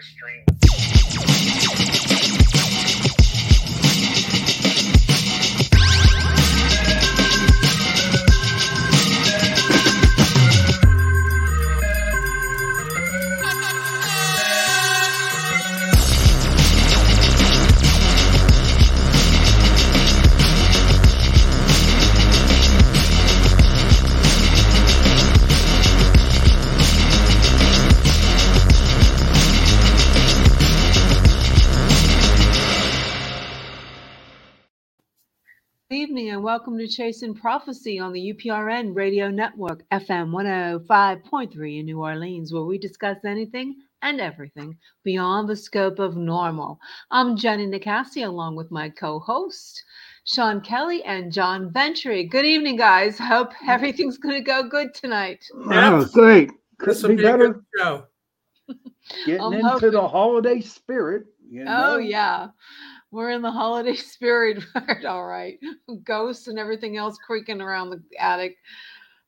stream. Welcome to Chasing Prophecy on the UPRN Radio Network, FM 105.3 in New Orleans, where we discuss anything and everything beyond the scope of normal. I'm Jenny Nicassi along with my co host, Sean Kelly and John Ventre. Good evening, guys. Hope everything's going to go good tonight. Oh, great. This Could will be be better. good show. Getting I'm into hoping. the holiday spirit. You oh, know? Oh, yeah. We're in the holiday spirit. All right. Ghosts and everything else creaking around the attic.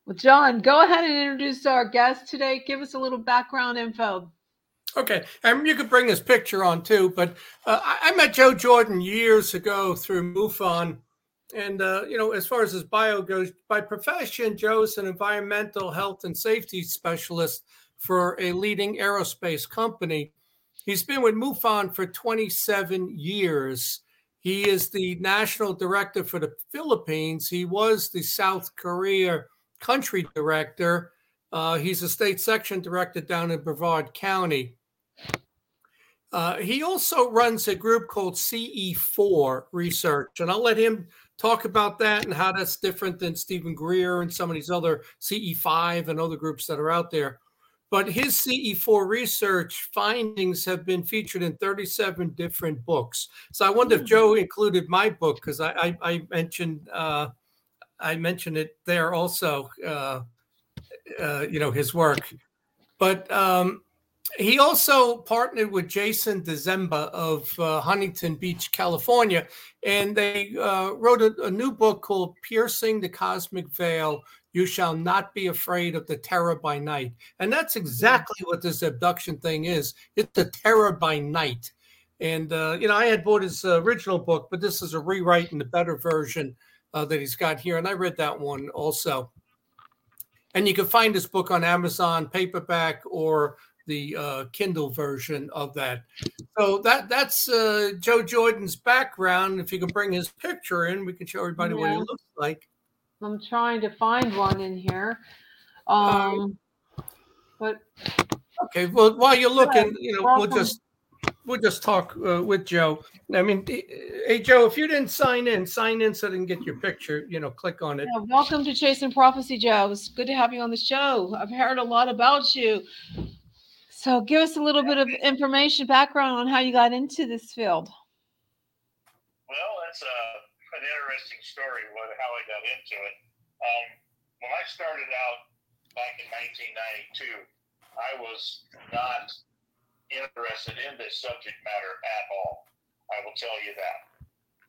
Well, John, go ahead and introduce our guest today. Give us a little background info. Okay, and you could bring this picture on too. But uh, I, I met Joe Jordan years ago through MUFON, and uh, you know, as far as his bio goes, by profession, Joe's an environmental health and safety specialist for a leading aerospace company. He's been with MUFON for 27 years. He is the national director for the Philippines. He was the South Korea country director. Uh, he's a state section director down in Brevard County. Uh, he also runs a group called CE4 Research, and I'll let him talk about that and how that's different than Steven Greer and some of these other CE5 and other groups that are out there. But his CE4 research findings have been featured in 37 different books. So I wonder if Joe included my book because I, I, I mentioned uh, I mentioned it there also. Uh, uh, you know his work, but um, he also partnered with Jason Dezemba of uh, Huntington Beach, California, and they uh, wrote a, a new book called "Piercing the Cosmic Veil." You shall not be afraid of the terror by night, and that's exactly what this abduction thing is. It's the terror by night, and uh, you know I had bought his uh, original book, but this is a rewrite and a better version uh, that he's got here, and I read that one also. And you can find this book on Amazon paperback or the uh, Kindle version of that. So that that's uh, Joe Jordan's background. If you can bring his picture in, we can show everybody what he looks like. I'm trying to find one in here. Um, Um, but Okay. Well, while you're looking, you know, we'll just we'll just talk uh, with Joe. I mean, hey Joe, if you didn't sign in, sign in so they can get your picture. You know, click on it. yeah, welcome to Chasing Prophecy, Joe. It's good to have you on the show. I've heard a lot about you. So give us a little bit of information, background on how you got into this field. Well, that's a, an interesting story, what, how I got into it. Um, when I started out back in 1992, I was not interested in this subject matter at all. I will tell you that.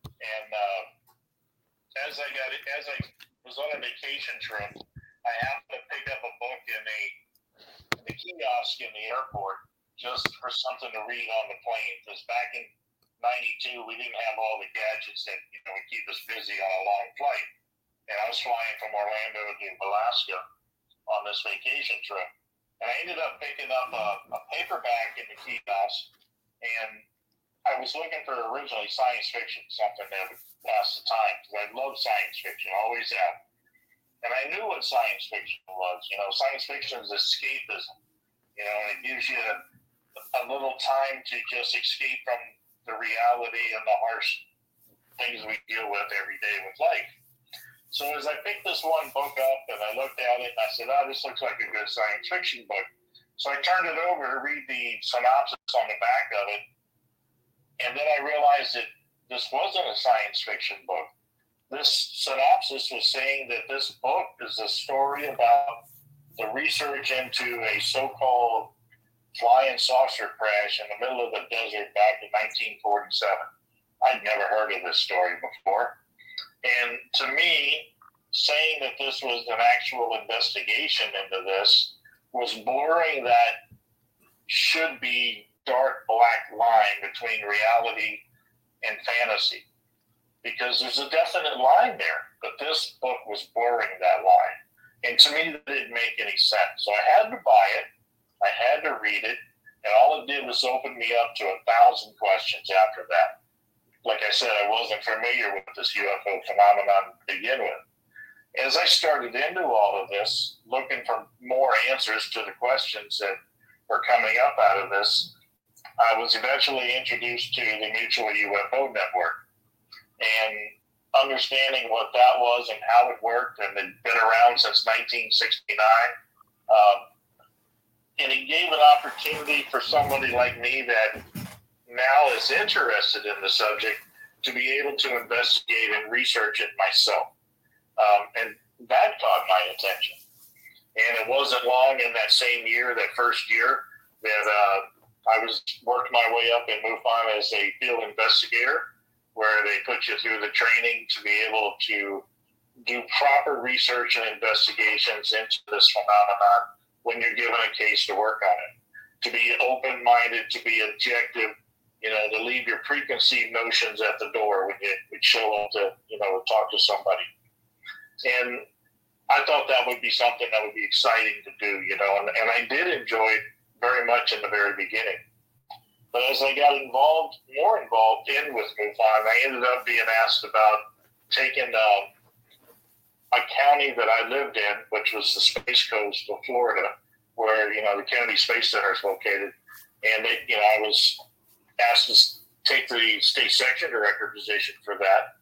And uh, as I got as I was on a vacation trip, I happened to pick up a book in a the kiosk in the airport just for something to read on the plane. Because back in 92, we didn't have all the gadgets that you know would keep us busy on a long flight. And I was flying from Orlando to Alaska on this vacation trip. And I ended up picking up a, a paperback in the kiosk, and I was looking for originally science fiction, something that would pass the time, because I love science fiction, always have. And I knew what science fiction was. You know, science fiction is escapism. You know, and it gives you a, a little time to just escape from the reality and the harsh things we deal with every day with life. So as I picked this one book up and I looked at it I said, oh, this looks like a good science fiction book. So I turned it over to read the synopsis on the back of it. And then I realized that this wasn't a science fiction book. This synopsis was saying that this book is a story about the research into a so called flying saucer crash in the middle of the desert back in 1947. I'd never heard of this story before. And to me, saying that this was an actual investigation into this was blurring that should be dark black line between reality and fantasy because there's a definite line there. But this book was blurring that line. And to me, that didn't make any sense. So I had to buy it, I had to read it, and all it did was open me up to a thousand questions after that. Like I said, I wasn't familiar with this UFO phenomenon to begin with. As I started into all of this, looking for more answers to the questions that were coming up out of this, I was eventually introduced to the Mutual UFO Network. And understanding what that was and how it worked, and it'd been around since 1969. Um, and it gave an opportunity for somebody like me that now is interested in the subject to be able to investigate and research it myself. Um, and that caught my attention. And it wasn't long in that same year, that first year, that uh, I was worked my way up and in MUFON as a field investigator where they put you through the training to be able to do proper research and investigations into this phenomenon when you're given a case to work on it. To be open minded, to be objective, you know, to leave your preconceived notions at the door when you would show up to, you know, talk to somebody. And I thought that would be something that would be exciting to do, you know, and, and I did enjoy it very much in the very beginning. But as I got involved, more involved in with MUFON, I ended up being asked about taking um, a county that I lived in, which was the Space Coast of Florida, where you know the Kennedy Space Center is located, and it, you know I was asked to take the state section director position for that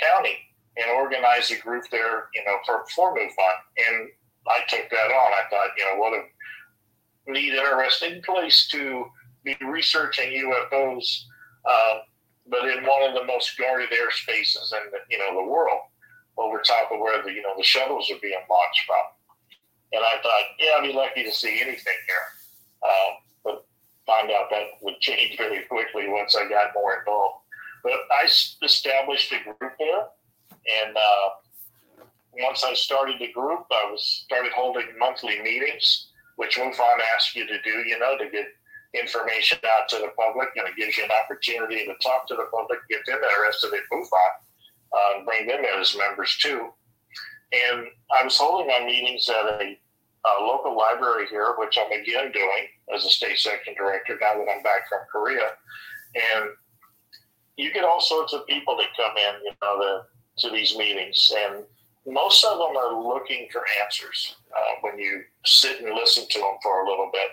county and organize a group there, you know, for for MUFON, and I took that on. I thought, you know, what a neat, interesting place to be researching UFOs, uh, but in one of the most guarded airspaces in the, you know the world, over top of where the you know the shuttles are being launched from. And I thought, yeah, I'd be lucky to see anything here, um, but found out that would change very quickly once I got more involved. But I established a group there, and uh, once I started the group, I was started holding monthly meetings, which MUFON asks you to do, you know, to get information out to the public, and it gives you an opportunity to talk to the public, get them interested in MUFON, uh, and bring them in as members too. And I was holding my meetings at a, a, local library here, which I'm again doing as a state section director now that I'm back from Korea. And you get all sorts of people that come in, you know, the, to these meetings, and most of them are looking for answers uh, when you sit and listen to them for a little bit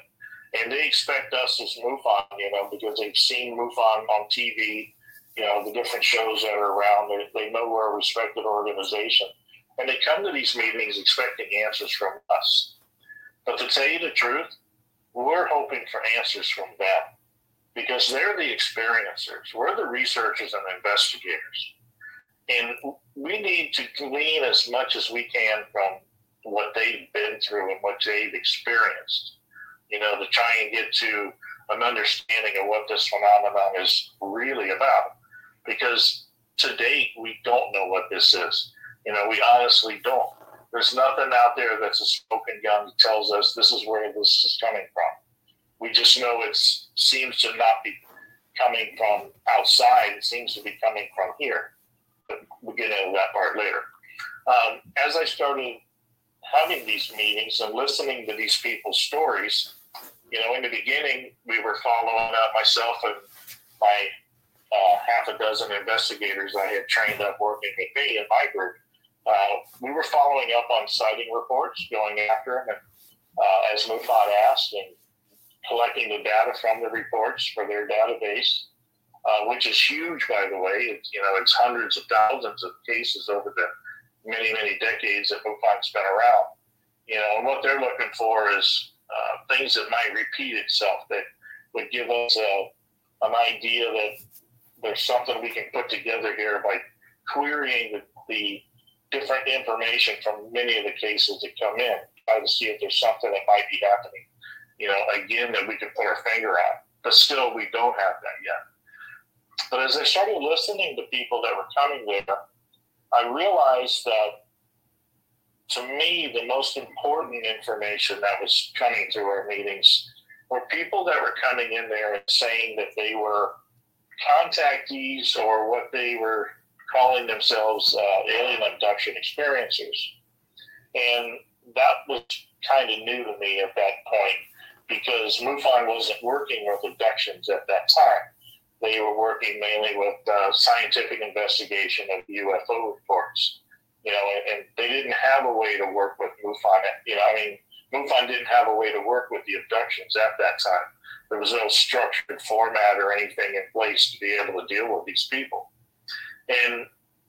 and they expect us as MUFON, you know, because they've seen MUFON on TV, you know, the different shows that are around. They, they know we're a respected organization, and they come to these meetings expecting answers from us. But to tell you the truth, we're hoping for answers from them because they're the experiencers. We're the researchers and investigators. And we need to glean as much as we can from what they've been through and what they've experienced you know, to try and get to an understanding of what this phenomenon is really about. Because to date, we don't know what this is. You know, we honestly don't. There's nothing out there that's a spoken gun that tells us this is where this is coming from. We just know it seems to not be coming from outside. It seems to be coming from here. But we'll get into that part later. Um, as I started having these meetings and listening to these people's stories, you know, in the beginning, we were following up myself and my uh, half a dozen investigators I had trained up working with me in my group. Uh, we were following up on sighting reports, going after them, and uh, as MUFON asked, and collecting the data from the reports for their database, uh, which is huge, by the way. It's, you know, it's hundreds of thousands of cases over the many, many decades that MUFON's been around. You know, and what they're looking for is uh, things that might repeat itself that would give us a, an idea that there's something we can put together here by querying the, the different information from many of the cases that come in, try to see if there's something that might be happening, you know, again, that we can put our finger on. But still, we don't have that yet. But as I started listening to people that were coming there, I realized that to me, the most important information that was coming through our meetings were people that were coming in there and saying that they were contactees or what they were calling themselves uh, alien abduction experiencers. And that was kind of new to me at that point because MUFON wasn't working with abductions at that time. They were working mainly with uh, scientific investigation of UFO reports. You know, and, and they didn't have a way to work with MUFON. You know, I mean, MUFON didn't have a way to work with the abductions at that time. There was no structured format or anything in place to be able to deal with these people. And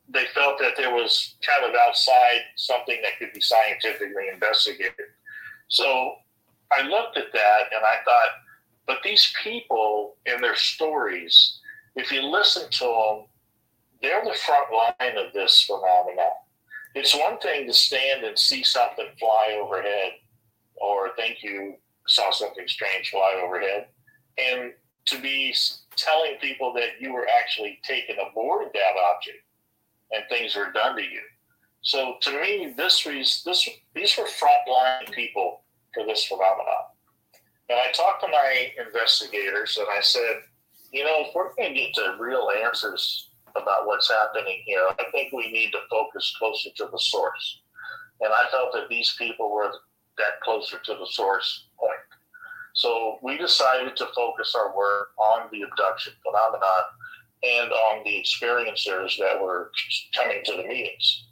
they felt that there was kind of outside something that could be scientifically investigated. So I looked at that and I thought, but these people and their stories, if you listen to them, they're the front line of this phenomenon. It's one thing to stand and see something fly overhead or think you saw something strange fly overhead, and to be telling people that you were actually taken aboard that object and things were done to you. So to me, this was this these were frontline people for this phenomenon. And I talked to my investigators and I said, you know, if we're going to get to real answers about what's happening here, I think we need to focus closer to the source. And I felt that these people were that closer to the source. So we decided to focus our work on the abduction phenomenon and on the experiencers that were coming to the meetings.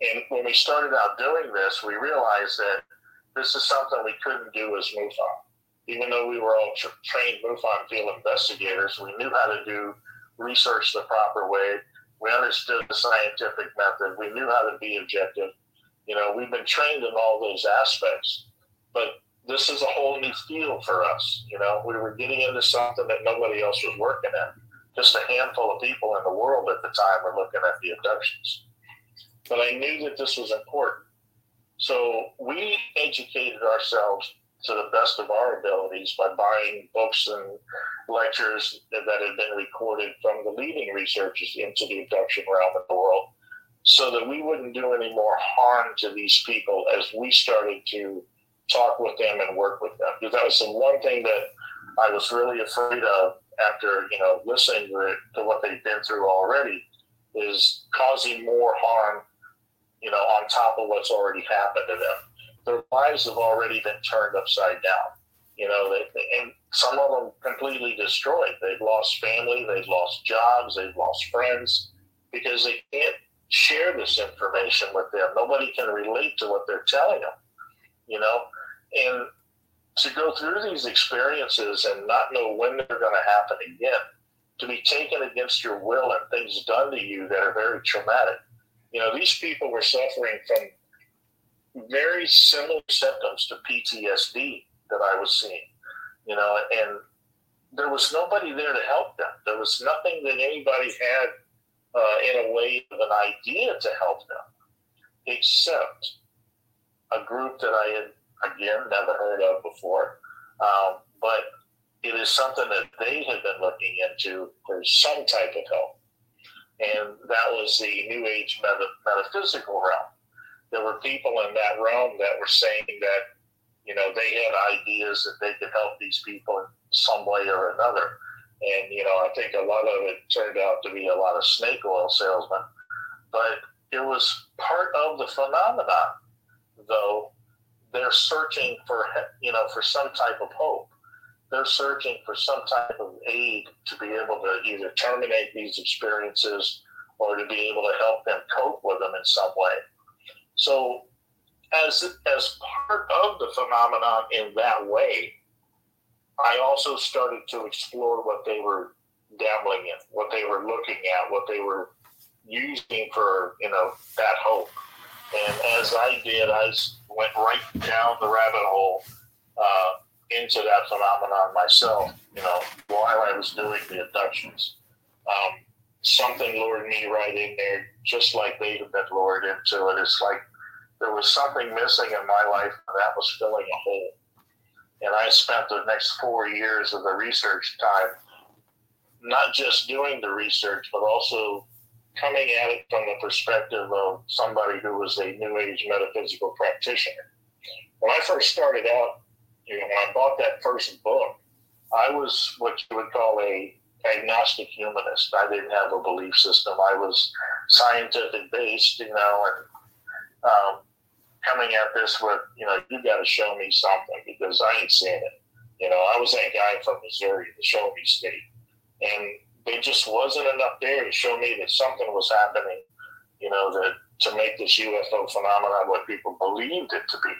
And when we started out doing this, we realized that this is something we couldn't do as MUFON. Even though we were all tra- trained MUFON field investigators, we knew how to do research the proper way. We understood the scientific method. We knew how to be objective. You know, we've been trained in all those aspects, but this is a whole new field for us. You know, we were getting into something that nobody else was working at. Just a handful of people in the world at the time were looking at the abductions. But I knew that this was important. So we educated ourselves to the best of our abilities by buying books and lectures that had been recorded from the leading researchers into the abduction realm in the world so that we wouldn't do any more harm to these people as we started to talk with them and work with them. Because that was the one thing that I was really afraid of after, you know, listening to, to what they've been through already is causing more harm, you know, on top of what's already happened to them. Their lives have already been turned upside down. You know, they, and some of them completely destroyed. They've lost family, they've lost jobs, they've lost friends because they can't share this information with them. Nobody can relate to what they're telling them, you know? And to go through these experiences and not know when they're going to happen again, to be taken against your will and things done to you that are very traumatic. You know, these people were suffering from very similar symptoms to PTSD that I was seeing, you know, and there was nobody there to help them. There was nothing that anybody had uh, in a way of an idea to help them, except a group that I had, again, never heard of before. Um, but it is something that they had been looking into for some type of help. And that was the New Age meta- metaphysical realm. There were people in that realm that were saying that, you know, they had ideas that they could help these people in some way or another. And, you know, I think a lot of it turned out to be a lot of snake oil salesmen. But it was part of the phenomenon, though. They're searching for, you know, for some type of hope. They're searching for some type of aid to be able to either terminate these experiences or to be able to help them cope with them in some way. So, as as part of the phenomenon in that way, I also started to explore what they were dabbling in, what they were looking at, what they were using for, you know, that hope. And as I did, I went right down the rabbit hole uh, into that phenomenon myself, you know, while I was doing the abductions. Um, something lured me right in there, just like they had been lured into it. It's like there was something missing in my life, and that was filling a hole. And I spent the next four years of the research time not just doing the research, but also coming at it from the perspective of somebody who was a New Age metaphysical practitioner. When I first started out you know, when I bought that first book, I was what you would call a agnostic humanist. I didn't have a belief system. I was scientific based, you know, and um, coming at this with, you know, you got to show me something because I ain't seen it. You know, I was that guy from Missouri, the show me state, and there just wasn't enough there to show me that something was happening. You know, that to make this UFO phenomenon what people believed it to be.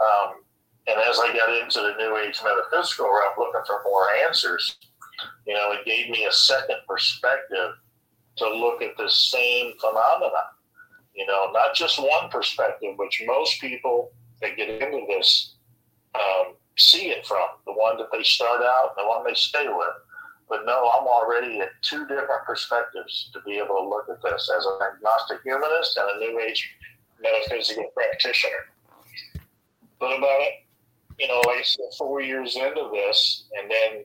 Um, and as I got into the New Age metaphysical realm, looking for more answers, you know, it gave me a second perspective to look at the same phenomena. You know, not just one perspective, which most people that get into this um, see it from the one that they start out and the one they stay with. But no, I'm already at two different perspectives to be able to look at this as an agnostic humanist and a New Age metaphysical practitioner. But about it, you know, like I said, four years into this, and then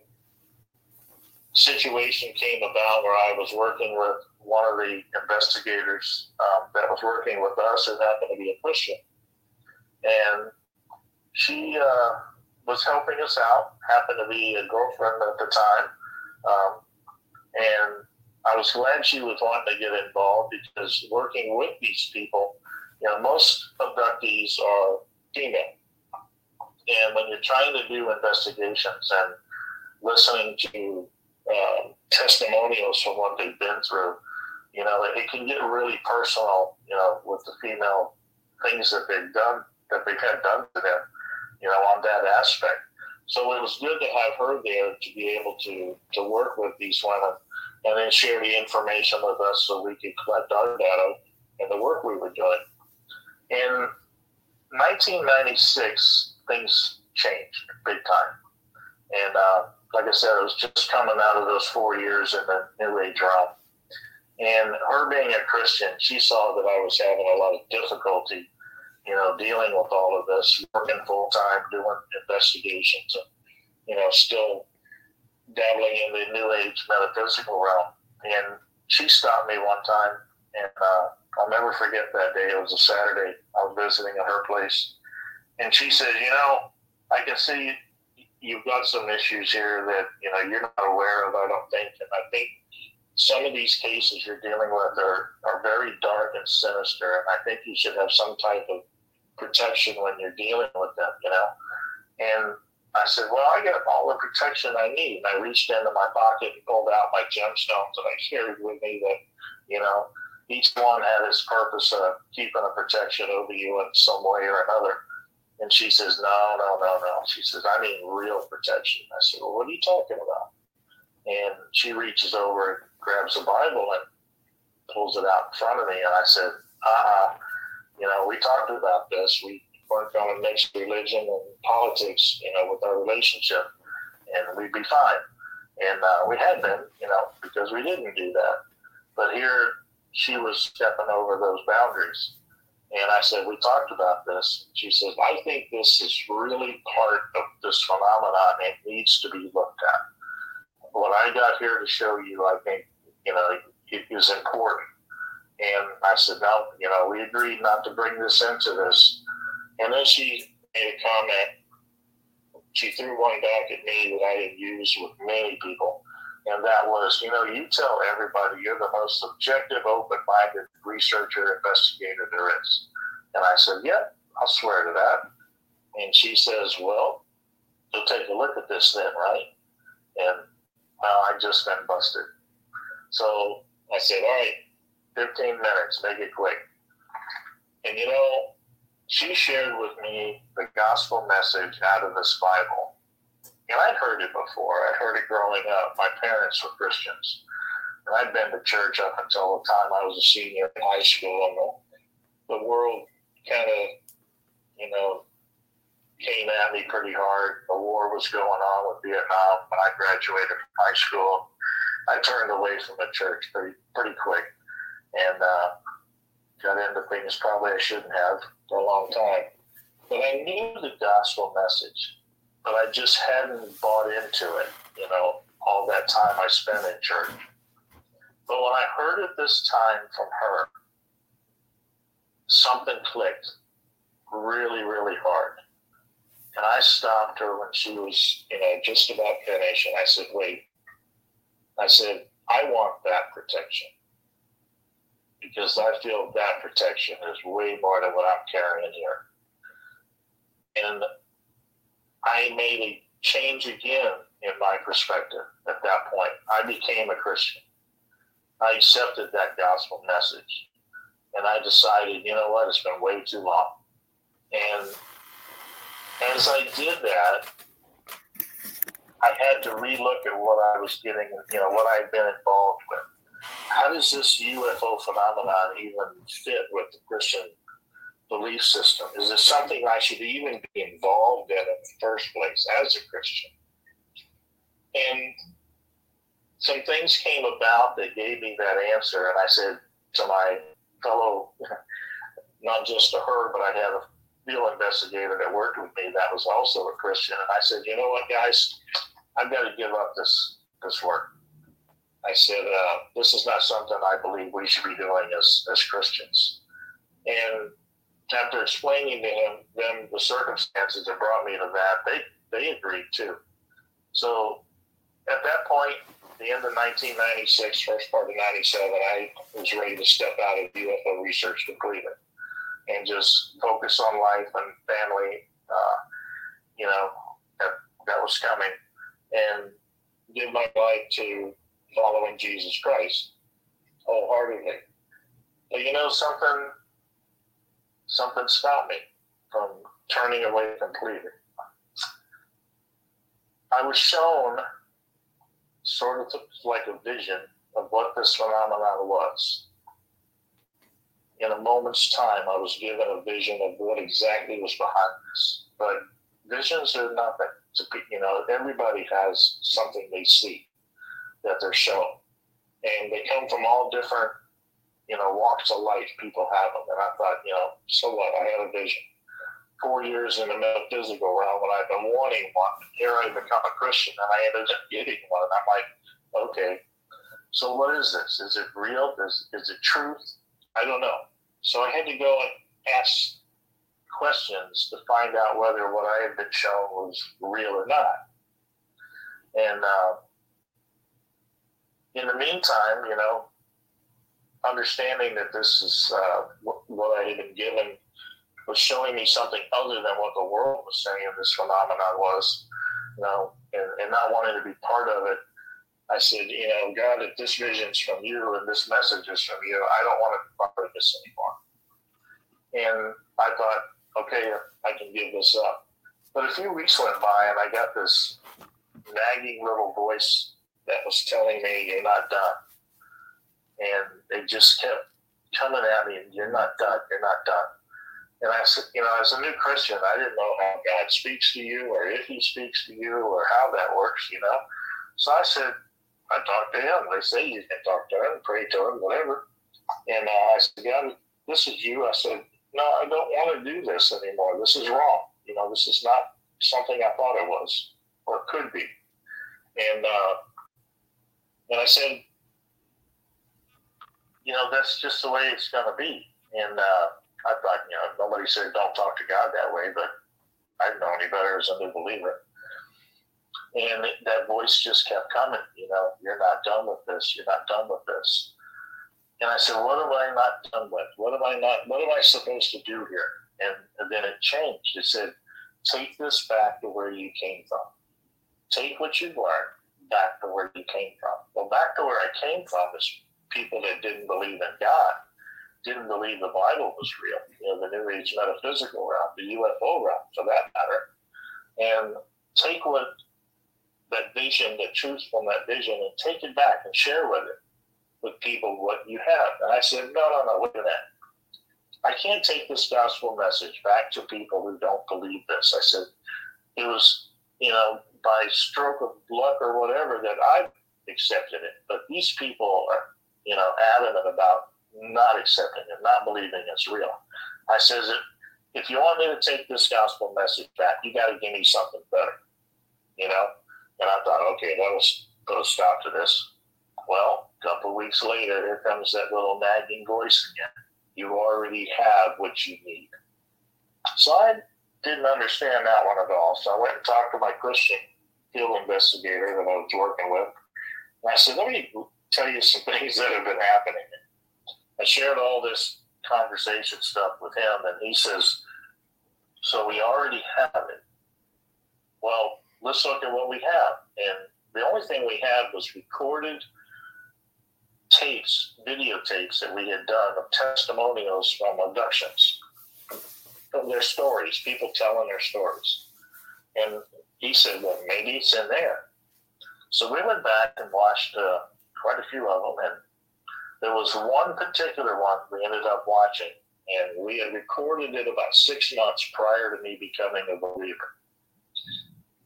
situation came about where I was working with one of the investigators um, that was working with us who happened to be a Christian. And she uh, was helping us out, happened to be a girlfriend at the time. Um, and I was glad she was wanting to get involved because working with these people, you know, most abductees are female. And when you're trying to do investigations and listening to um, testimonials from what they've been through, you know, it can get really personal, you know, with the female things that they've done, that they've had done to them, you know, on that aspect. So it was good to have her there to be able to, to work with these women and then share the information with us so we could collect our data and the work we were doing. In 1996, things changed big time. And uh, like I said, it was just coming out of those four years in the New Age realm. And her being a Christian, she saw that I was having a lot of difficulty, you know, dealing with all of this, working full time, doing investigations, and, you know, still dabbling in the New Age metaphysical realm. And she stopped me one time, and uh, I'll never forget that day. It was a Saturday. I was visiting at her place, and she said, "You know, I can see you've got some issues here that you know you're not aware of. I don't think, and I think some of these cases you're dealing with are are very dark and sinister, and I think you should have some type of protection when you're dealing with them. You know, and I said, well, I got all the protection I need. And I reached into my pocket and pulled out my gemstones that I carried with me that, you know, each one had its purpose of keeping a protection over you in some way or another. And she says, no, no, no, no. She says, I mean real protection. I said, well, what are you talking about? And she reaches over and grabs a Bible and pulls it out in front of me. And I said, uh-uh. You know, we talked about this. We weren't going to mix religion and politics, you know, with our relationship, and we'd be fine. And uh, we had been, you know, because we didn't do that. But here, she was stepping over those boundaries. And I said, We talked about this. She says, I think this is really part of this phenomenon and it needs to be looked at. What I got here to show you, I think, you know, it is important. And I said, No, you know, we agreed not to bring this into this. And then she made a comment. She threw one back at me that I had used with many people. And that was, you know, you tell everybody you're the most objective, open minded researcher, investigator there is. And I said, Yep, I'll swear to that. And she says, Well, you'll take a look at this then, right? And well, I just been busted. So I said, All right, 15 minutes, make it quick. And you know, she shared with me the gospel message out of this Bible. And I'd heard it before. I'd heard it growing up. My parents were Christians. And I'd been to church up until the time I was a senior in high school. And the, the world kind of, you know, came at me pretty hard. The war was going on with Vietnam when I graduated from high school. I turned away from the church pretty pretty quick. And uh, got into things probably I shouldn't have for a long time. But I knew the gospel message, but I just hadn't bought into it, you know, all that time I spent in church. But when I heard it this time from her, something clicked really, really hard. And I stopped her when she was, you know, just about finished. And I said, wait. I said, I want that protection because I feel that protection is way more than what I'm carrying here. And I made a change again in my perspective at that point. I became a Christian. I accepted that gospel message. And I decided, you know what, it's been way too long. And as I did that, I had to relook at what I was getting, you know, what I'd been involved with. How does this UFO phenomenon even fit with the Christian belief system? Is this something I should even be involved in in the first place as a Christian? And some things came about that gave me that answer. And I said to my fellow, not just to her, but I had a field investigator that worked with me that was also a Christian. And I said, you know what, guys, I've got to give up this this work. I said, uh, this is not something I believe we should be doing as, as Christians. And after explaining to him them the circumstances that brought me to that, they, they agreed too. So at that point, the end of 1996, first part of 97, I was ready to step out of UFO research completely and just focus on life and family, uh, you know, that, that was coming and give my life to following Jesus Christ wholeheartedly. But you know something, something stopped me from turning away completely. I was shown sort of like a vision of what this phenomenon was. In a moment's time, I was given a vision of what exactly was behind this. But visions are nothing. You know, everybody has something they see that they're showing. and they come from all different, you know, walks of life. People have them, and I thought, you know, so what? I had a vision. Four years in the metaphysical realm, when I've been wanting one, here I become a Christian, and I ended up getting one. And I'm like, okay, so what is this? Is it real? Is, is it truth? I don't know. So I had to go and ask questions to find out whether what I had been shown was real or not. And uh, in the meantime, you know, understanding that this is uh, what I had been given was showing me something other than what the world was saying this phenomenon was, you know, and, and not wanting to be part of it. I said, you know, God, if this vision's from you and this message is from you, I don't want to be part of this anymore. And I thought, okay, I can give this up. But a few weeks went by and I got this nagging little voice that was telling me, you're not done. And it just kept coming at me, you're not done, you're not done. And I said, you know, as a new Christian, I didn't know how God speaks to you or if he speaks to you or how that works, you know. So I said, I talked to him. They say you can talk to him, pray to him, whatever. And uh, I said, God, this is you. I said, no, I don't want to do this anymore. This is wrong. You know, this is not something I thought it was or could be. And uh, and I said, you know, that's just the way it's going to be. And uh, I thought, you know, nobody said don't talk to God that way, but I didn't know any better as a new believer. And that voice just kept coming, you know, you're not done with this. You're not done with this. And I said, what am I not done with? What am I not, what am I supposed to do here? And, and then it changed. It said, take this back to where you came from. Take what you've learned back to where you came from. Well, back to where I came from is people that didn't believe in God, didn't believe the Bible was real, you know, the New Age metaphysical realm, the UFO realm, for that matter, and take what that vision, the truth from that vision, and take it back and share with it with people what you have. And I said, no, no, no, wait a minute. I can't take this gospel message back to people who don't believe this. I said, it was, you know, by stroke of luck or whatever that I accepted it. But these people are, you know, adamant about not accepting it, not believing it's real. I says, if you want me to take this gospel message back, you got to give me something better, you know. And I thought, okay, that'll put a stop to this. Well, a couple weeks later, here comes that little nagging voice again. You already have what you need. So I didn't understand that one at all. So I went and talked to my Christian field investigator that I was working with. And I said, let me tell you some things that have been happening. I shared all this conversation stuff with him, and he says, so we already have it. Well, let's look at what we have. And the only thing we had was recorded tapes, videotapes that we had done of testimonials from abductions, from their stories, people telling their stories. And he said, well, maybe it's in there. So we went back and watched uh, quite a few of them, and there was one particular one we ended up watching, and we had recorded it about six months prior to me becoming a believer.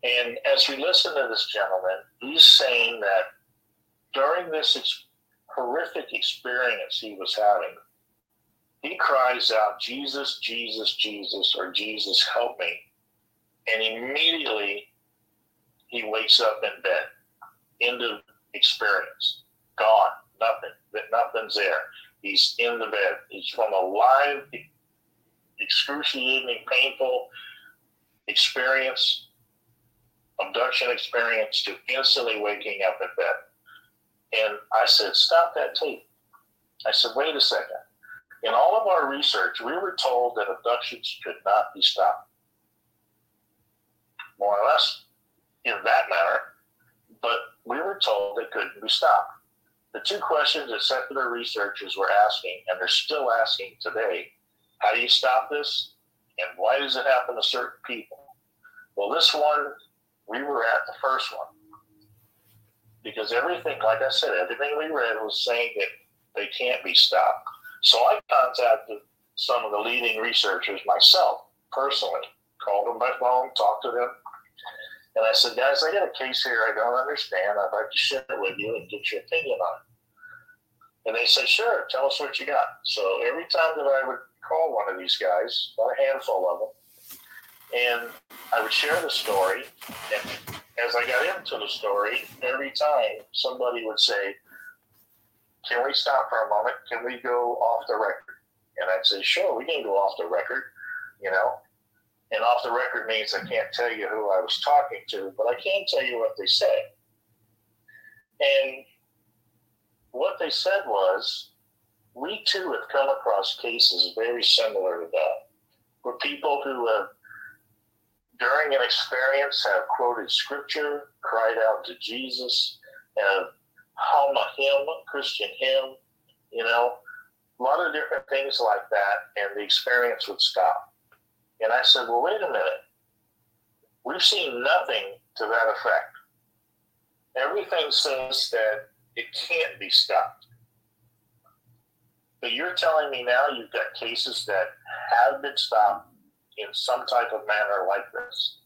And as we listen to this gentleman, he's saying that during this ex- horrific experience he was having, he cries out, Jesus, Jesus, Jesus, or Jesus, help me. And immediately he wakes up in bed, into experience, gone, nothing, nothing's there. He's in the bed. He's from a live, excruciating, painful experience abduction experience to instantly waking up in bed. And I said, stop that tape. I said, wait a second. In all of our research, we were told that abductions could not be stopped. More or less in that manner, but we were told it couldn't be stopped. The two questions that secular researchers were asking, and they're still asking today, how do you stop this? And why does it happen to certain people? Well, this one we were at the first one because everything, like I said, everything we read was saying that they can't be stopped. So I contacted some of the leading researchers myself personally, called them by phone, talked to them, and I said, guys, I got a case here I don't understand. I'd like to share it with you and get your opinion on it. And they said, sure, tell us what you got. So every time that I would call one of these guys, about a handful of them, and I would share the story. And as I got into the story, every time somebody would say, Can we stop for a moment? Can we go off the record? And I'd say, Sure, we can go off the record, you know. And off the record means I can't tell you who I was talking to, but I can tell you what they said. And what they said was, we too have come across cases very similar to that, where people who have during an experience have quoted scripture, cried out to Jesus, have hum a hymn, Christian hymn, you know, a lot of different things like that, and the experience would stop. And I said, well, wait a minute. We've seen nothing to that effect. Everything says that it can't be stopped. But you're telling me now you've got cases that have been stopped in some type of manner like this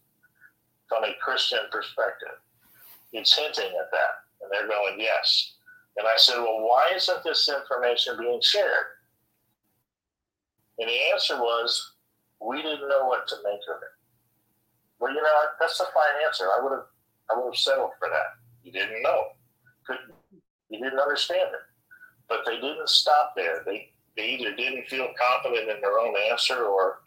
from a Christian perspective. It's hinting at that. And they're going, yes. And I said, well, why isn't this information being shared? And the answer was, we didn't know what to make of it. Well, you know, that's a fine answer. I would have, I would have settled for that. You didn't know, couldn't, you didn't understand it. But they didn't stop there. They, they either didn't feel confident in their own answer or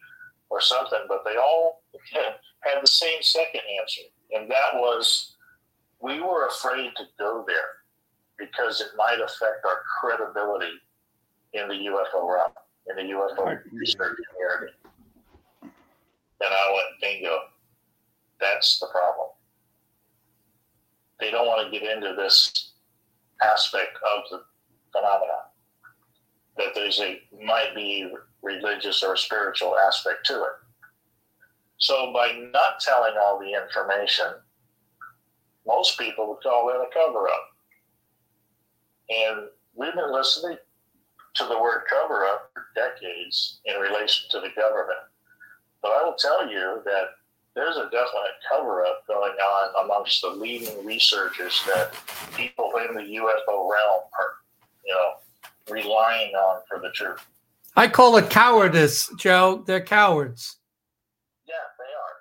or something, but they all had the same second answer, and that was we were afraid to go there because it might affect our credibility in the UFO realm, in the UFO research community. And I went, bingo, that's the problem. They don't want to get into this aspect of the phenomenon that there's a might be religious or spiritual aspect to it. So by not telling all the information, most people would call that a cover up. And we've been listening to the word cover up for decades in relation to the government. But I will tell you that there's a definite cover up going on amongst the leading researchers that people in the UFO realm are, you know, relying on for the truth. I call it cowardice, Joe. They're cowards. Yeah, they are.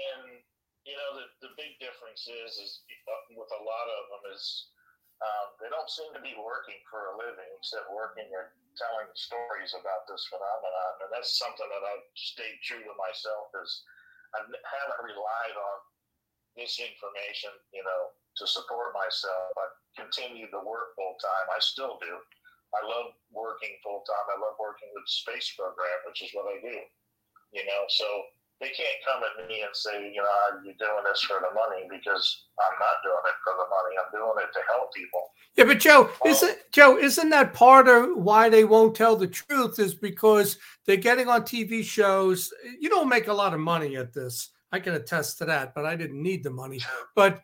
And you know, the, the big difference is, is uh, with a lot of them is, Um, they don't seem to be working for a living except working or telling stories about this phenomenon. And that's something that I've stayed true to myself is I haven't relied on this information, you know, to support myself. I continue to work full time. I still do. I love working full time. I love working with the space program, which is what I do. You know, so they can't come at me and say, you know, are you doing this for the money? Because I'm not doing it for the money. I'm doing it to help people. Yeah, but Joe, um, isn't Joe, isn't that part of why they won't tell the truth? Is because they're getting on TV shows. You don't make a lot of money at this. I can attest to that, but I didn't need the money. But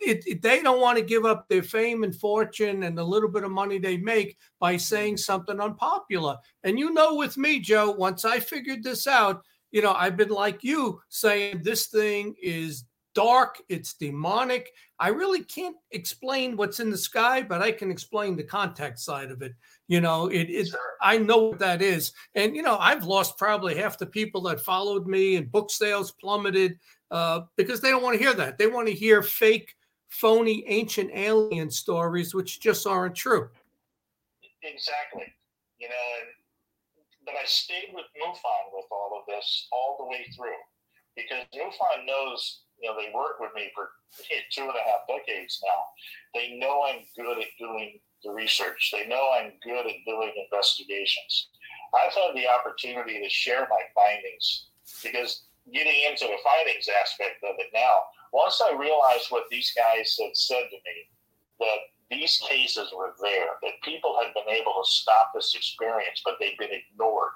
it, it, they don't want to give up their fame and fortune and the little bit of money they make by saying something unpopular. And you know, with me, Joe, once I figured this out, you know, I've been like you saying this thing is dark, it's demonic. I really can't explain what's in the sky, but I can explain the contact side of it. You know, it is. Sure. I know what that is, and you know, I've lost probably half the people that followed me, and book sales plummeted uh, because they don't want to hear that. They want to hear fake, phony, ancient alien stories, which just aren't true. Exactly. You know, and, but I stayed with MUFON with all of this all the way through because MUFON knows you know, they work with me for two and a half decades now. They know I'm good at doing the research. They know I'm good at doing investigations. I've had the opportunity to share my findings because getting into the findings aspect of it now, once I realized what these guys had said to me, that these cases were there, that people had been able to stop this experience, but they'd been ignored.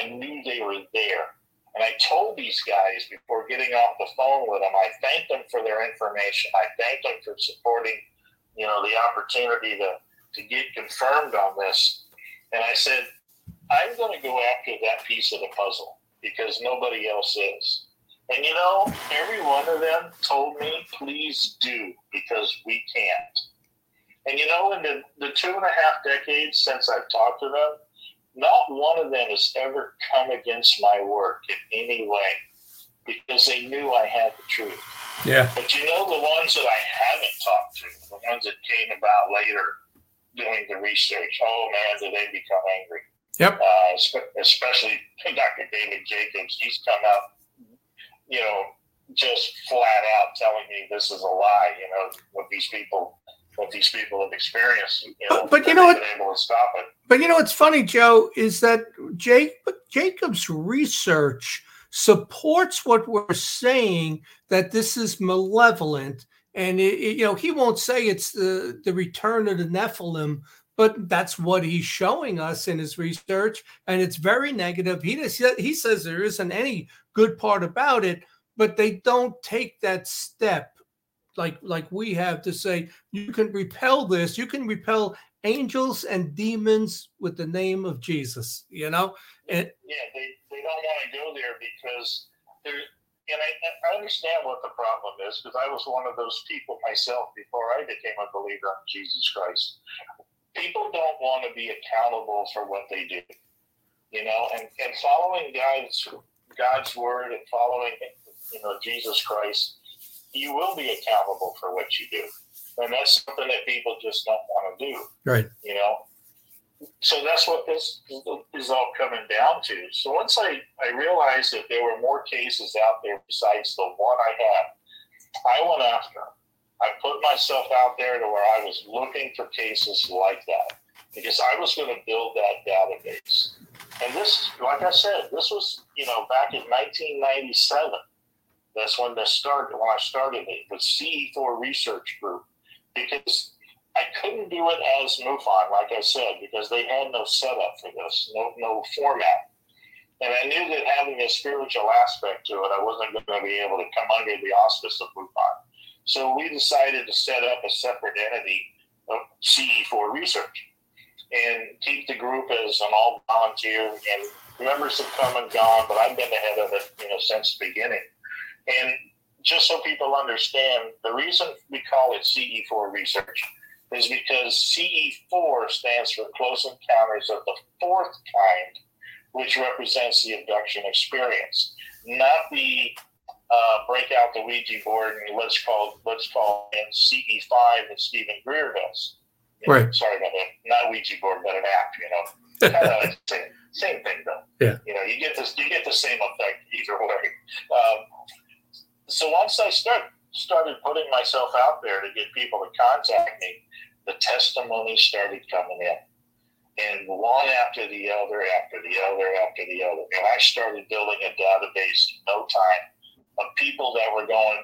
I knew they were there. And I told these guys before getting off the phone with them, I thanked them for their information. I thanked them for supporting, you know, the opportunity to, to get confirmed on this. And I said, I'm going to go after that piece of the puzzle because nobody else is. And you know, every one of them told me, please do because we can't. And you know, in the, the two and a half decades since I've talked to them, not one of them has ever come against my work in any way because they knew I had the truth. Yeah. But you know, the ones that I haven't talked to, the ones that came about later doing the research, oh man, did they become angry. Yep. Uh, especially Dr. David Jacobs. He's come out, you know, just flat out telling me this is a lie, you know, what these people what these people have experienced. You know, but, but you know what? Able to stop it. But you know what's funny, Joe, is that Jake Jacob's research supports what we're saying that this is malevolent, and it, it, you know he won't say it's the the return of the Nephilim. But that's what he's showing us in his research, and it's very negative. He he says there isn't any good part about it, but they don't take that step like like we have to say you can repel this you can repel angels and demons with the name of jesus you know and yeah they, they don't want to go there because they're and I, I understand what the problem is because I was one of those people myself before I became a believer in Jesus Christ. People don't want to be accountable for what they do, you know, and, and following God's God's word and following you know Jesus Christ you will be accountable for what you do. And that's something that people just don't want to do. Right. You know? So that's what this is all coming down to. So once I, I realized that there were more cases out there besides the one I had, I went after them. I put myself out there to where I was looking for cases like that because I was going to build that database. And this, like I said, this was, you know, back in 1997. That's when this started. When I started it, the CE4 Research Group, because I couldn't do it as MUFON, like I said, because they had no setup for this, no no format. And I knew that having a spiritual aspect to it, I wasn't going to be able to come under the auspice of MUFON. So we decided to set up a separate entity uh, of CE4 Research and keep the group as an all volunteer. And members have come and gone, but I've been the head of it, you know, since the beginning. And just so people understand, the reason we call it CE4 research is because CE4 stands for Close Encounters of the Fourth Kind, which represents the abduction experience, not the uh, break out the Ouija board and let's call let's call in CE5 that Steven Greer does. You know, Right. Sorry about that. Not Ouija board, but an app. You know, kind of same, same thing though. Yeah. You know, you get this you get the same effect either way. Um, so once I start started putting myself out there to get people to contact me, the testimonies started coming in. And one after the other, after the other, after the other. And I started building a database in no time of people that were going,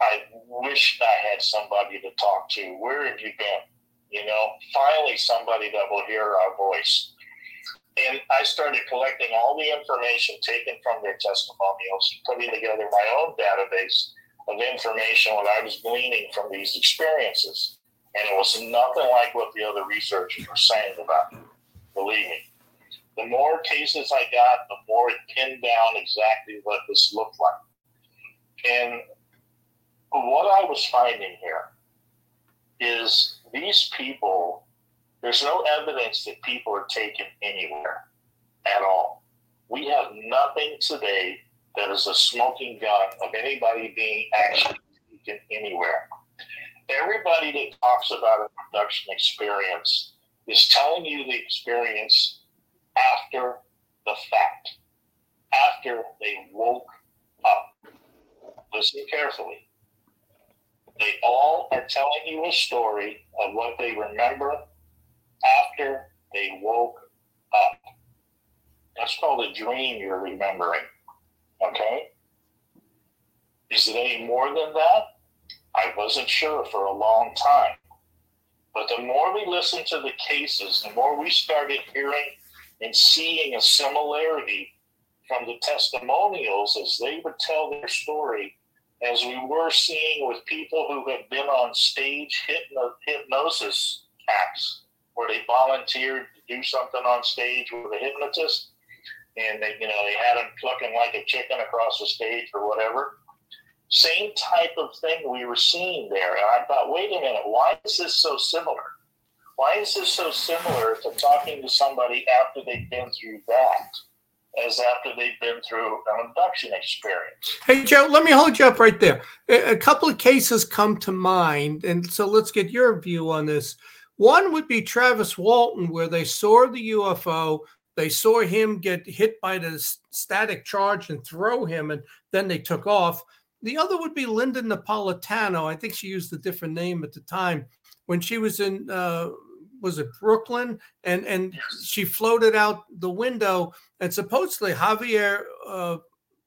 I wish I had somebody to talk to. Where have you been? You know, finally somebody that will hear our voice. And I started collecting all the information taken from their testimonials putting together my own database of information what I was gleaning from these experiences. And it was nothing like what the other researchers were saying about it. Believe me. The more cases I got, the more it pinned down exactly what this looked like. And what I was finding here is these people, there's no evidence that people are taken anywhere at all. We have nothing today that is a smoking gun of anybody being actually taken anywhere. Everybody that talks about abduction experience is telling you the experience after the fact, after they woke up. Listen carefully. They all are telling you a story of what they remember after they woke up. That's called a dream you're remembering. Okay? Is it any more than that? I wasn't sure for a long time. But the more we listened to the cases, the more we started hearing and seeing a similarity from the testimonials as they would tell their story, as we were seeing with people who had been on stage hypno- hypnosis acts, where they volunteered to do something on stage with a hypnotist, and they, you know, they had them plucking like a chicken across the stage or whatever. Same type of thing we were seeing there. And I thought, wait a minute, why is this so similar? Why is this so similar to talking to somebody after they've been through that as after they've been through an abduction experience? Hey, Joe, let me hold you up right there. A couple of cases come to mind, and so let's get your view on this. One would be Travis Walton, where they saw the UFO, they saw him get hit by the static charge and throw him, and then they took off. The other would be Linda Napolitano. I think she used a different name at the time when she was in, uh, was it Brooklyn? And and Yes. she floated out the window, and supposedly Javier uh,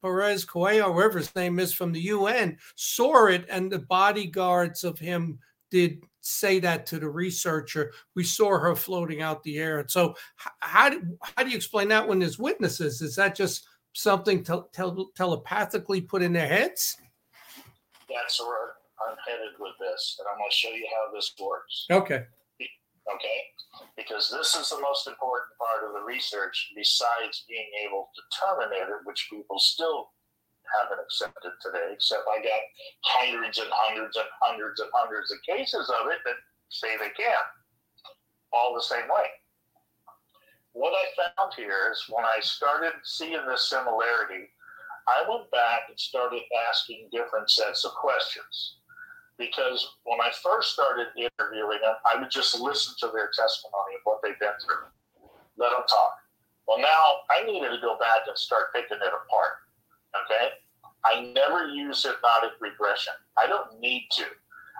Perez Coelho, whatever his name is from the UN, saw it, and the bodyguards of him did say that to the researcher. We saw her floating out the air. And so, how do, how do you explain that when there's witnesses? Is that just something tel- telepathically put in their heads? That's where I'm headed with this, and I'm going to show you how this works. Okay. okay? Because this is the most important part of the research besides being able to terminate it, which people still haven't accepted today, except I got hundreds and hundreds and hundreds and hundreds of cases of it that say they can, all the same way. What I found here is when I started seeing this similarity, I went back and started asking different sets of questions because when I first started interviewing them, I would just listen to their testimony of what they've been through, let them talk. Well, now I needed to go back and start picking it apart. Okay, I never use hypnotic regression. I don't need to.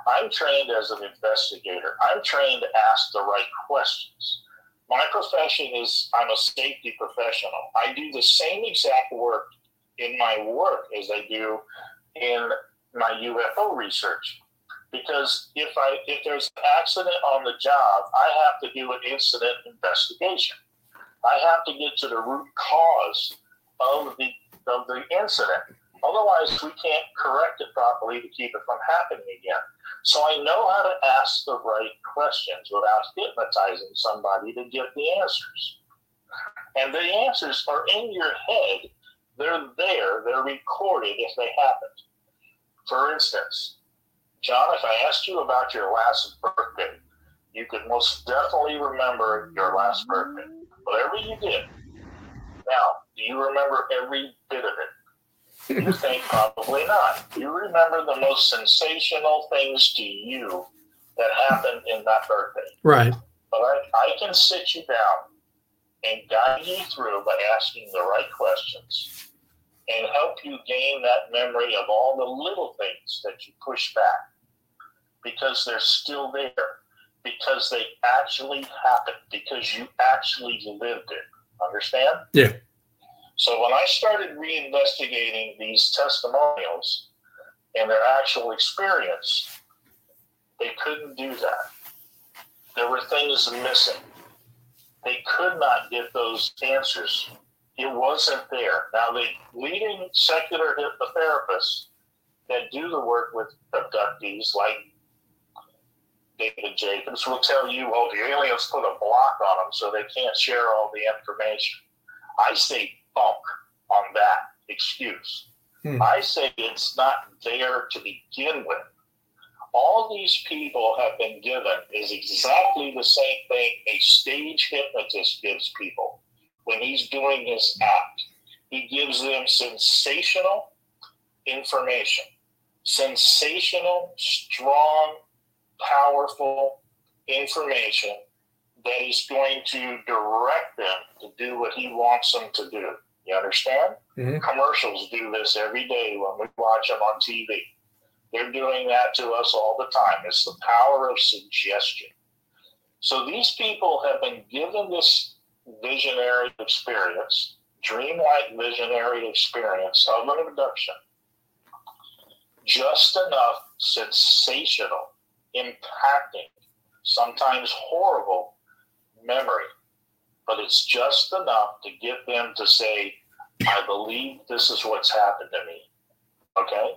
I'm trained as an investigator. I'm trained to ask the right questions. My profession is I'm a safety professional. I do the same exact work in my work as I do in my UFO research because if I if there's an accident on the job, I have to do an incident investigation. I have to get to the root cause of the of the incident. Otherwise, we can't correct it properly to keep it from happening again. So I know how to ask the right questions without hypnotizing somebody to get the answers. And the answers are in your head. They're there. They're recorded if they happened. For instance, John, if I asked you about your last birthday, you could most definitely remember your last birthday, whatever you did. Now, do you remember every bit of it? You think probably not. You remember the most sensational things to you that happened in that birthday. Right. But I, I can sit you down and guide you through by asking the right questions and help you gain that memory of all the little things that you push back because they're still there, because they actually happened, because you actually lived it. Understand? Yeah. So when I started reinvestigating these testimonials and their actual experience, they couldn't do that. There were things missing. They could not get those answers. It wasn't there. Now, the leading secular hypnotherapists that do the work with abductees, like David Jacobs, will tell you, oh, the aliens put a block on them so they can't share all the information. I say bunk on that excuse. Hmm. I say it's not there to begin with. All these people have been given is exactly the same thing a stage hypnotist gives people when he's doing his act. He gives them sensational information, sensational, strong, powerful information that is going to direct them to do what he wants them to do. You understand? Mhm. Commercials do this every day when we watch them on TV. They're doing that to us all the time. It's the power of suggestion. So these people have been given this visionary experience, dreamlike visionary experience of an abduction, just enough sensational, impacting, sometimes horrible memory. But it's just enough to get them to say, I believe this is what's happened to me. Okay?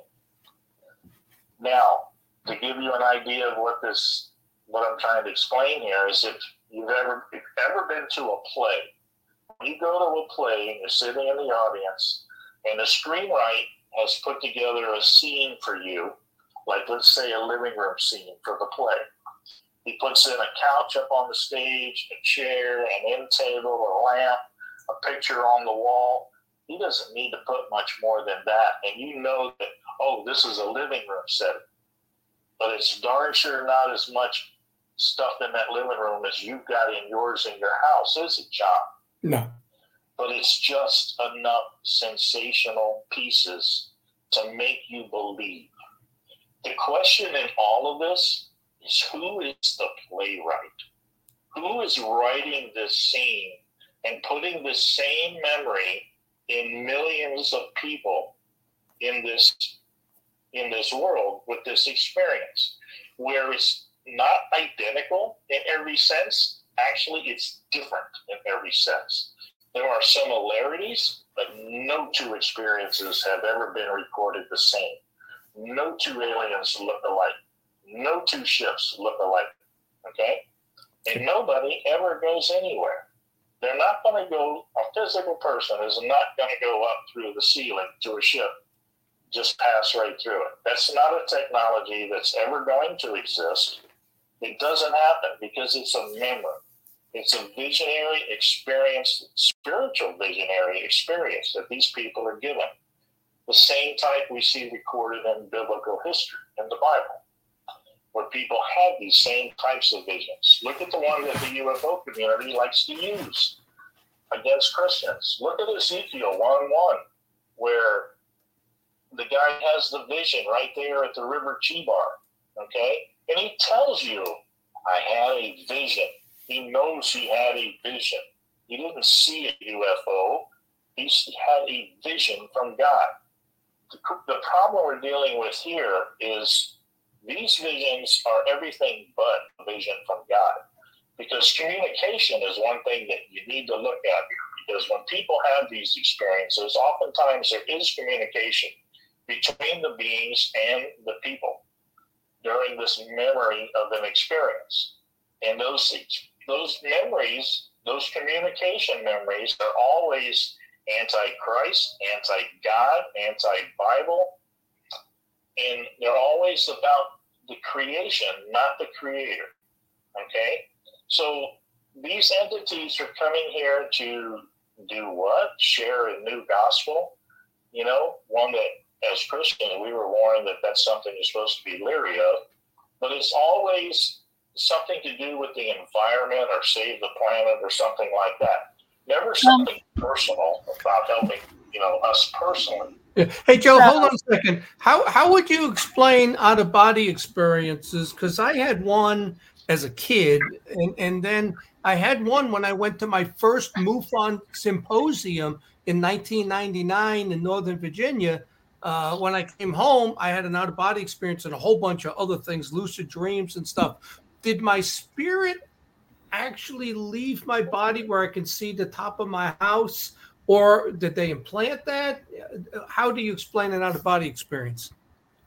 Now, to give you an idea of what this, what I'm trying to explain here is if you've ever, if you've ever been to a play, you go to a play and you're sitting in the audience, and the screenwriter has put together a scene for you, like let's say a living room scene for the play. He puts in a couch up on the stage, a chair, an end table, a lamp, a picture on the wall. He doesn't need to put much more than that. And you know that, oh, this is a living room setting. But it's darn sure not as much stuff in that living room as you've got in yours in your house, is it, John? No. But it's just enough sensational pieces to make you believe. The question in all of this is who is the playwright? Who is writing this scene and putting the same memory in millions of people in this in this world with this experience where it's not identical in every sense actually it's different in every sense. There are similarities but no two experiences have ever been recorded the same. No two aliens look alike no two ships look alike okay. and nobody ever goes anywhere. They're not going to go a physical person is not going to go up through the ceiling to a ship just pass right through it. That's not a technology that's ever going to exist. It doesn't happen because it's a memory. It's a visionary experience spiritual visionary experience that these people are given. The same type we see recorded in biblical history in the bible where people have these same types of visions. Look at the one that the UFO community likes to use against Christians. Look at Ezekiel 1 1, where the guy has the vision right there at the river Chebar. Okay? And he tells you, I had a vision. He knows he had a vision. He didn't see a UFO, he had a vision from God. The problem we're dealing with here is these visions are everything but vision from God. Because communication is one thing that you need to look at. Because when people have these experiences, oftentimes there is communication between the beings and the people during this memory of an experience. And those those memories, those communication memories, are always anti-Christ, anti-God, anti-Bible, and they're always about the creation, not the creator. Okay? So these entities are coming here to do what? Share a new gospel? you know, one that as Christians we were warned that that's something you're supposed to be leery of. But it's always something to do with the environment or save the planet or something like that. Never um, something personal about helping, you know, us personally. Yeah. Hey Joe, hold on a second. How how would you explain out of body experiences? Because I had one as a kid, and and then I had one when I went to my first MUFON symposium in 1999 in Northern Virginia. Uh, when I came home, I had an out of body experience and a whole bunch of other things, lucid dreams and stuff. Did my spirit actually leave my body where I can see the top of my house? Or did they implant that? How do you explain an out of body experience?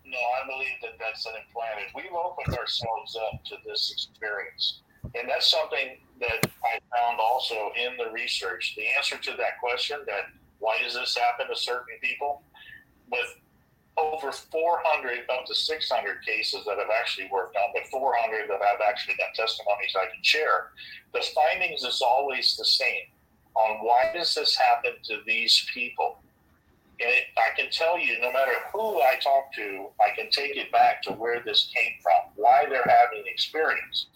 No, I believe that that's an implanted. We've opened ourselves up to this experience. And that's something that I found also in the research. The answer to that question that why does this happen to certain people? With over 400 up to 600 cases that I've actually worked on, but 400 that I've actually got testimonies I can share, the findings is always the same on why does this happen to these people. And it, I can tell you, no matter who I talk to, I can take it back to where this came from, why they're having the experience.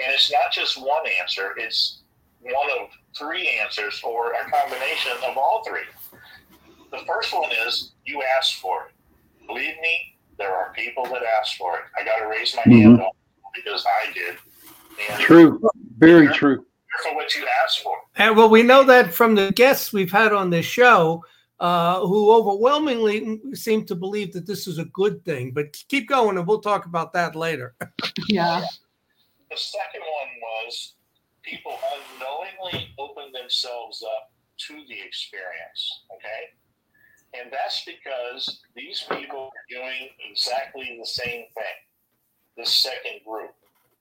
And it's not just one answer, it's one of three answers or a combination of all three. The first one is you asked for it. Believe me, there are people that ask for it. I got to raise my mm-hmm. hand because I did. And true. Very true for what you asked for. And well, we know that from the guests we've had on this show, uh, who overwhelmingly seem to believe that this is a good thing. But keep going, and we'll talk about that later. yeah. The second one was people unknowingly open themselves up to the experience. Okay. And that's because these people are doing exactly the same thing. The second group.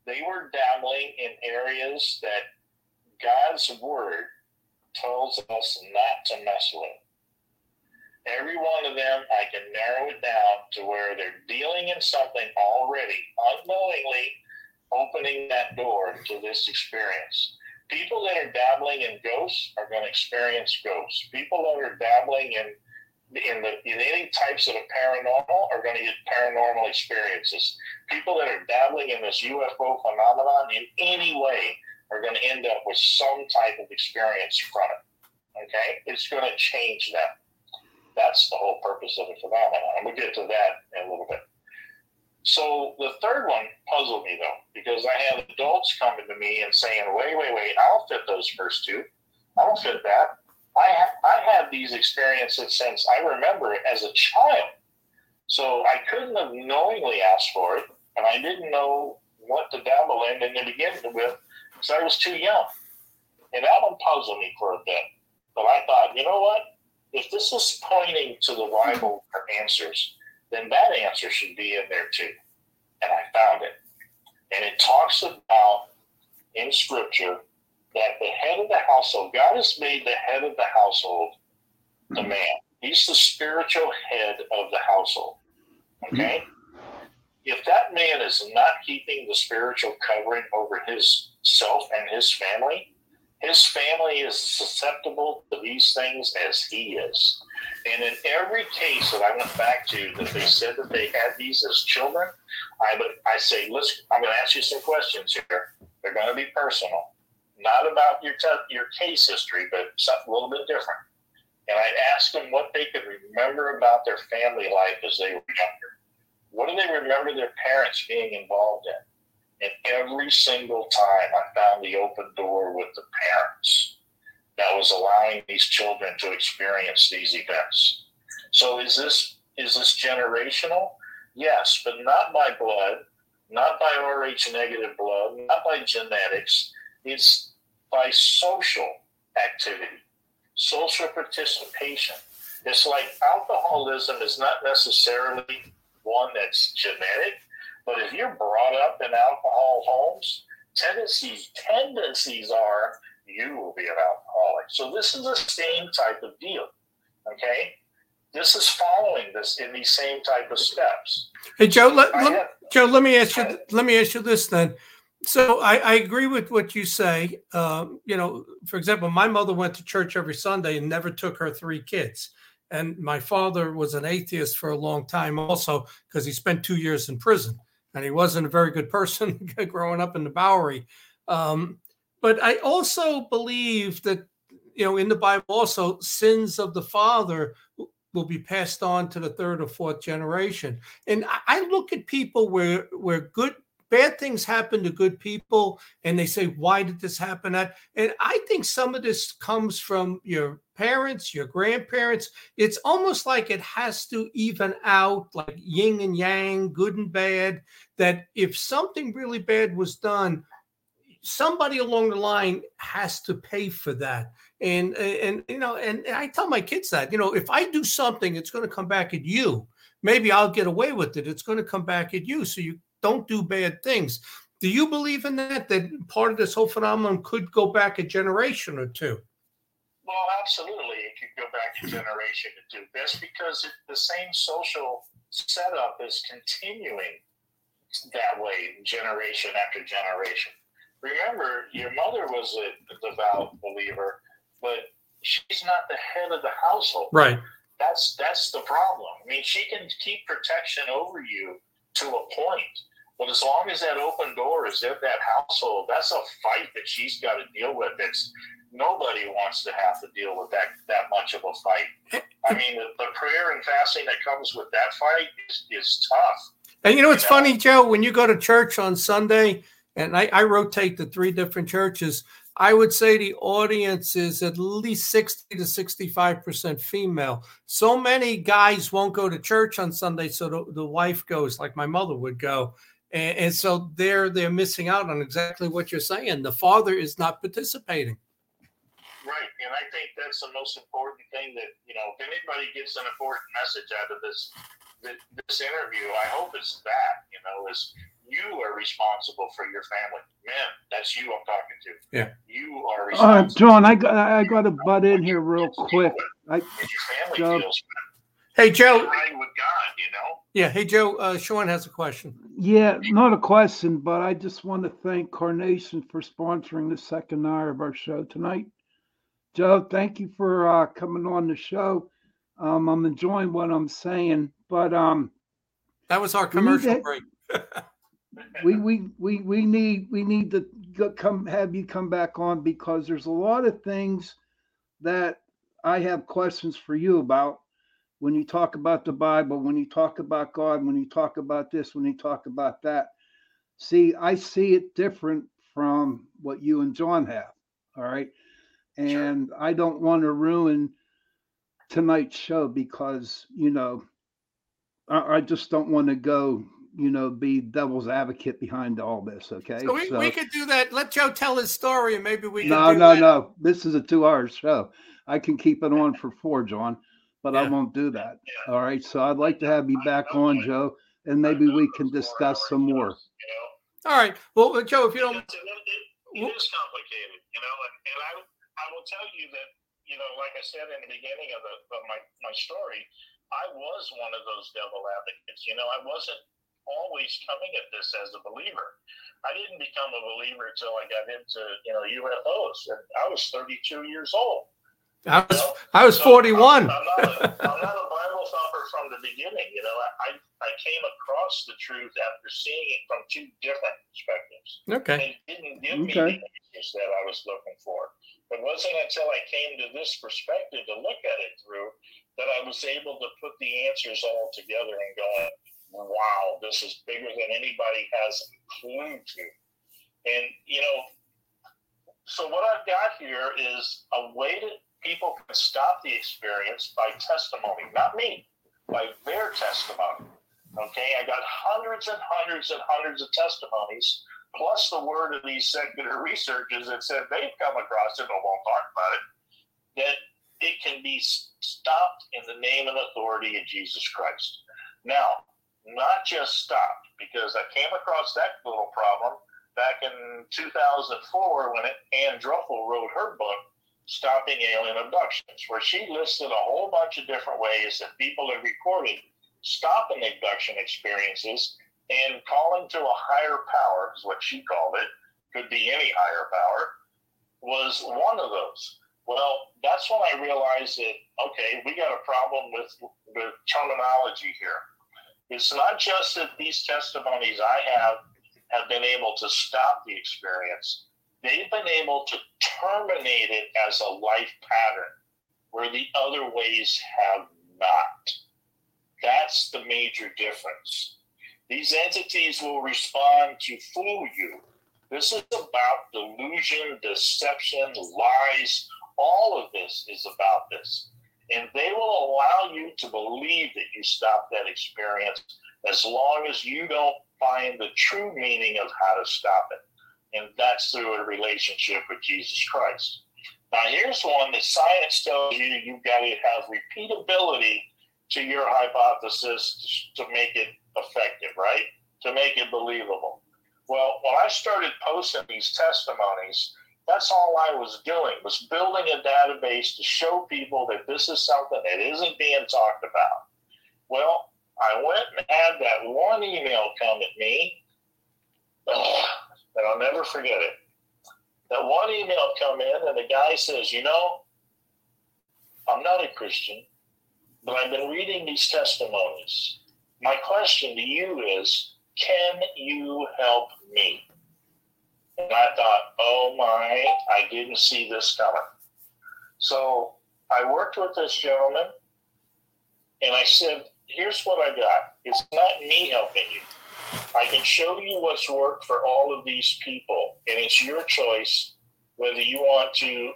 They were dabbling in areas that God's word tells us not to mess with. Every one of them, I can narrow it down to where they're dealing in something already, unknowingly opening that door to this experience. People that are dabbling in ghosts are going to experience ghosts. People that are dabbling in in, the, in any types of paranormal are going to get paranormal experiences. People that are dabbling in this UFO phenomenon in any way are going to end up with some type of experience from it. Okay? It's going to change them. That's the whole purpose of the phenomenon. And we'll get to that in a little bit. So the third one puzzled me though, because I have adults coming to me and saying, wait, wait, wait, I'll fit those first two. I'll fit that. I, ha- I have these experiences since I remember it as a child. So I couldn't have knowingly asked for it, and I didn't know what to dabble in and to begin with because I was too young. And that one puzzled me for a bit. But I thought, you know what? If this is pointing to the Bible for answers, then that answer should be in there too. And I found it. And it talks about in Scripture that the head of the household, God has made the head of the household the mm-hmm. man. He's the spiritual head of the household. Mm-hmm. Okay? If that man is not keeping the spiritual covering over his self and his family, his family is susceptible to these things as he is. And in every case that I went back to that they said that they had these as children, I would I say, let's I'm going to ask you some questions here. They're going to be personal, not about your te- your case history, but something a little bit different. And I'd ask them what they could remember about their family life as they were younger. What do they remember their parents being involved in? And every single time I found the open door with the parents that was allowing these children to experience these events. So is this is this generational? Yes, but not by blood, not by Rh negative blood, not by genetics. It's by social activity, social participation. It's like alcoholism is not necessarily one that's genetic, but if you're brought up in alcohol homes, tendencies tendencies are you will be an alcoholic. So this is the same type of deal. Okay, this is following this in these same type of steps. Hey Joe, let, let have, Joe, let me ask you. Let me ask you this then. So I, I agree with what you say. Um, you know, for example, my mother went to church every Sunday and never took her three kids. And my father was an atheist for a long time, also because he spent two years in prison, and he wasn't a very good person growing up in the Bowery. Um, but I also believe that you know in the Bible also sins of the father will be passed on to the third or fourth generation. And I look at people where where good bad things happen to good people and they say why did this happen? And i think some of this comes from your parents your grandparents. It's almost like it has to even out like yin and yang good and bad that if something really bad was done somebody along the line has to pay for that. And and you know and, and i tell my kids that you know if i do something it's going to come back at you. Maybe i'll get away with it. It's going to come back at you. So you don't do bad things do you believe in that that part of this whole phenomenon could go back a generation or two well absolutely it could go back a generation or two that's because it, the same social setup is continuing that way generation after generation remember your mother was a devout believer but she's not the head of the household. Right. That's that's the problem. I mean, she can keep protection over you to a point, but as long as that open door is in that household, that's a fight that she's got to deal with. It's nobody wants to have to deal with that that much of a fight. I mean, the, the prayer and fasting that comes with that fight is, is tough. And you know, it's you know? funny, Joe, when you go to church on Sunday, and I, I rotate the three different churches I would say the audience is at least 60 to 65% female. So many guys won't go to church on Sunday, so the, the wife goes, like my mother would go. And, and, so they're they're missing out on exactly what you're saying. The father is not participating. Right. And I think that's the most important thing that, you know, if anybody gets an important message out of this this interview, I hope it's that, you know, is you are responsible for your family. Men, that's you I'm talking to. Yeah. You are responsible. Uh, John, I got I got to butt in here real quick. I, your family feels Hey Joe. Right with God, you know. Yeah. Hey Joe. Uh, Sean has a question. Yeah, not a question, but I just want to thank Carnation for sponsoring the second hour of our show tonight. Joe, thank you for uh, coming on the show. Um, I'm enjoying what I'm saying, but um, that was our commercial break. we we we we need we need to come have you come back on because there's a lot of things that I have questions for you about when you talk about the Bible, when you talk about God, when you talk about this, when you talk about that. See, I see it different from what you and John have. All right. And sure. I don't want to ruin tonight's show because, you know, I, I just don't want to go you know, be devil's advocate behind all this. Okay. So we, so, we could do that. Let Joe tell his story and maybe we No, no, that. no. This is a two hour show. I can keep it on for four, John, but yeah. I won't do that. Yeah. All right. So I'd like to have you back on, Joe, and maybe we can discuss some more. All right. Well, Joe, if you don't. It, it, it is complicated, you know, and, and I, I will tell you that, you know, like I said in the beginning of, the, of my, my story, I was one of those devil advocates. You know, I wasn't always coming at this as a believer. I didn't become a believer until I got into you know UFOs, and I was 32 years old. I was you know? I was so 41. I'm, I'm, not a, I'm not a Bible thumper from the beginning. You know, I I came across the truth after seeing it from two different perspectives. Okay. And it didn't give okay. me the answers that I was looking for. It wasn't until I came to this perspective to look at it through that I was able to put the answers all together and going, wow, this is bigger than anybody has a clue to. And, you know, so what I've got here is a way that people can stop the experience by testimony, not me, by their testimony. Okay, I got hundreds and hundreds and hundreds of testimonies, plus the word of these secular researchers that said they've come across it, but won't talk about it, that it can be stopped in the name and authority of Jesus Christ. Now, not just stopped because I came across that little problem back in 2004 when Ann Druffel wrote her book, Stopping Alien Abductions, where she listed a whole bunch of different ways that people have recorded stopping abduction experiences and calling to a higher power, is what she called it, could be any higher power, was one of those. Well, that's when I realized that okay, we got a problem with the terminology here. It's not just that these testimonies I have have been able to stop the experience; they've been able to terminate it as a life pattern, where the other ways have not. That's the major difference. These entities will respond to fool you. This is about delusion, deception, lies. All of this is about this. And they will allow you to believe that you stop that experience as long as you don't find the true meaning of how to stop it. And that's through a relationship with Jesus Christ. Now, here's one that science tells you you've got to have repeatability to your hypothesis to make it effective, right? To make it believable. Well, when I started posting these testimonies, that's all I was doing was building a database to show people that this is something that isn't being talked about. Well, I went and had that one email come at me, oh, and I'll never forget it. That one email come in, and the guy says, "You know, I'm not a Christian, but I've been reading these testimonies, my question to you is can you help me? And I thought, oh my, I didn't see this coming. So I worked with this gentleman and I said, here's what I got. It's not me helping you. I can show you what's worked for all of these people, and it's your choice whether you want to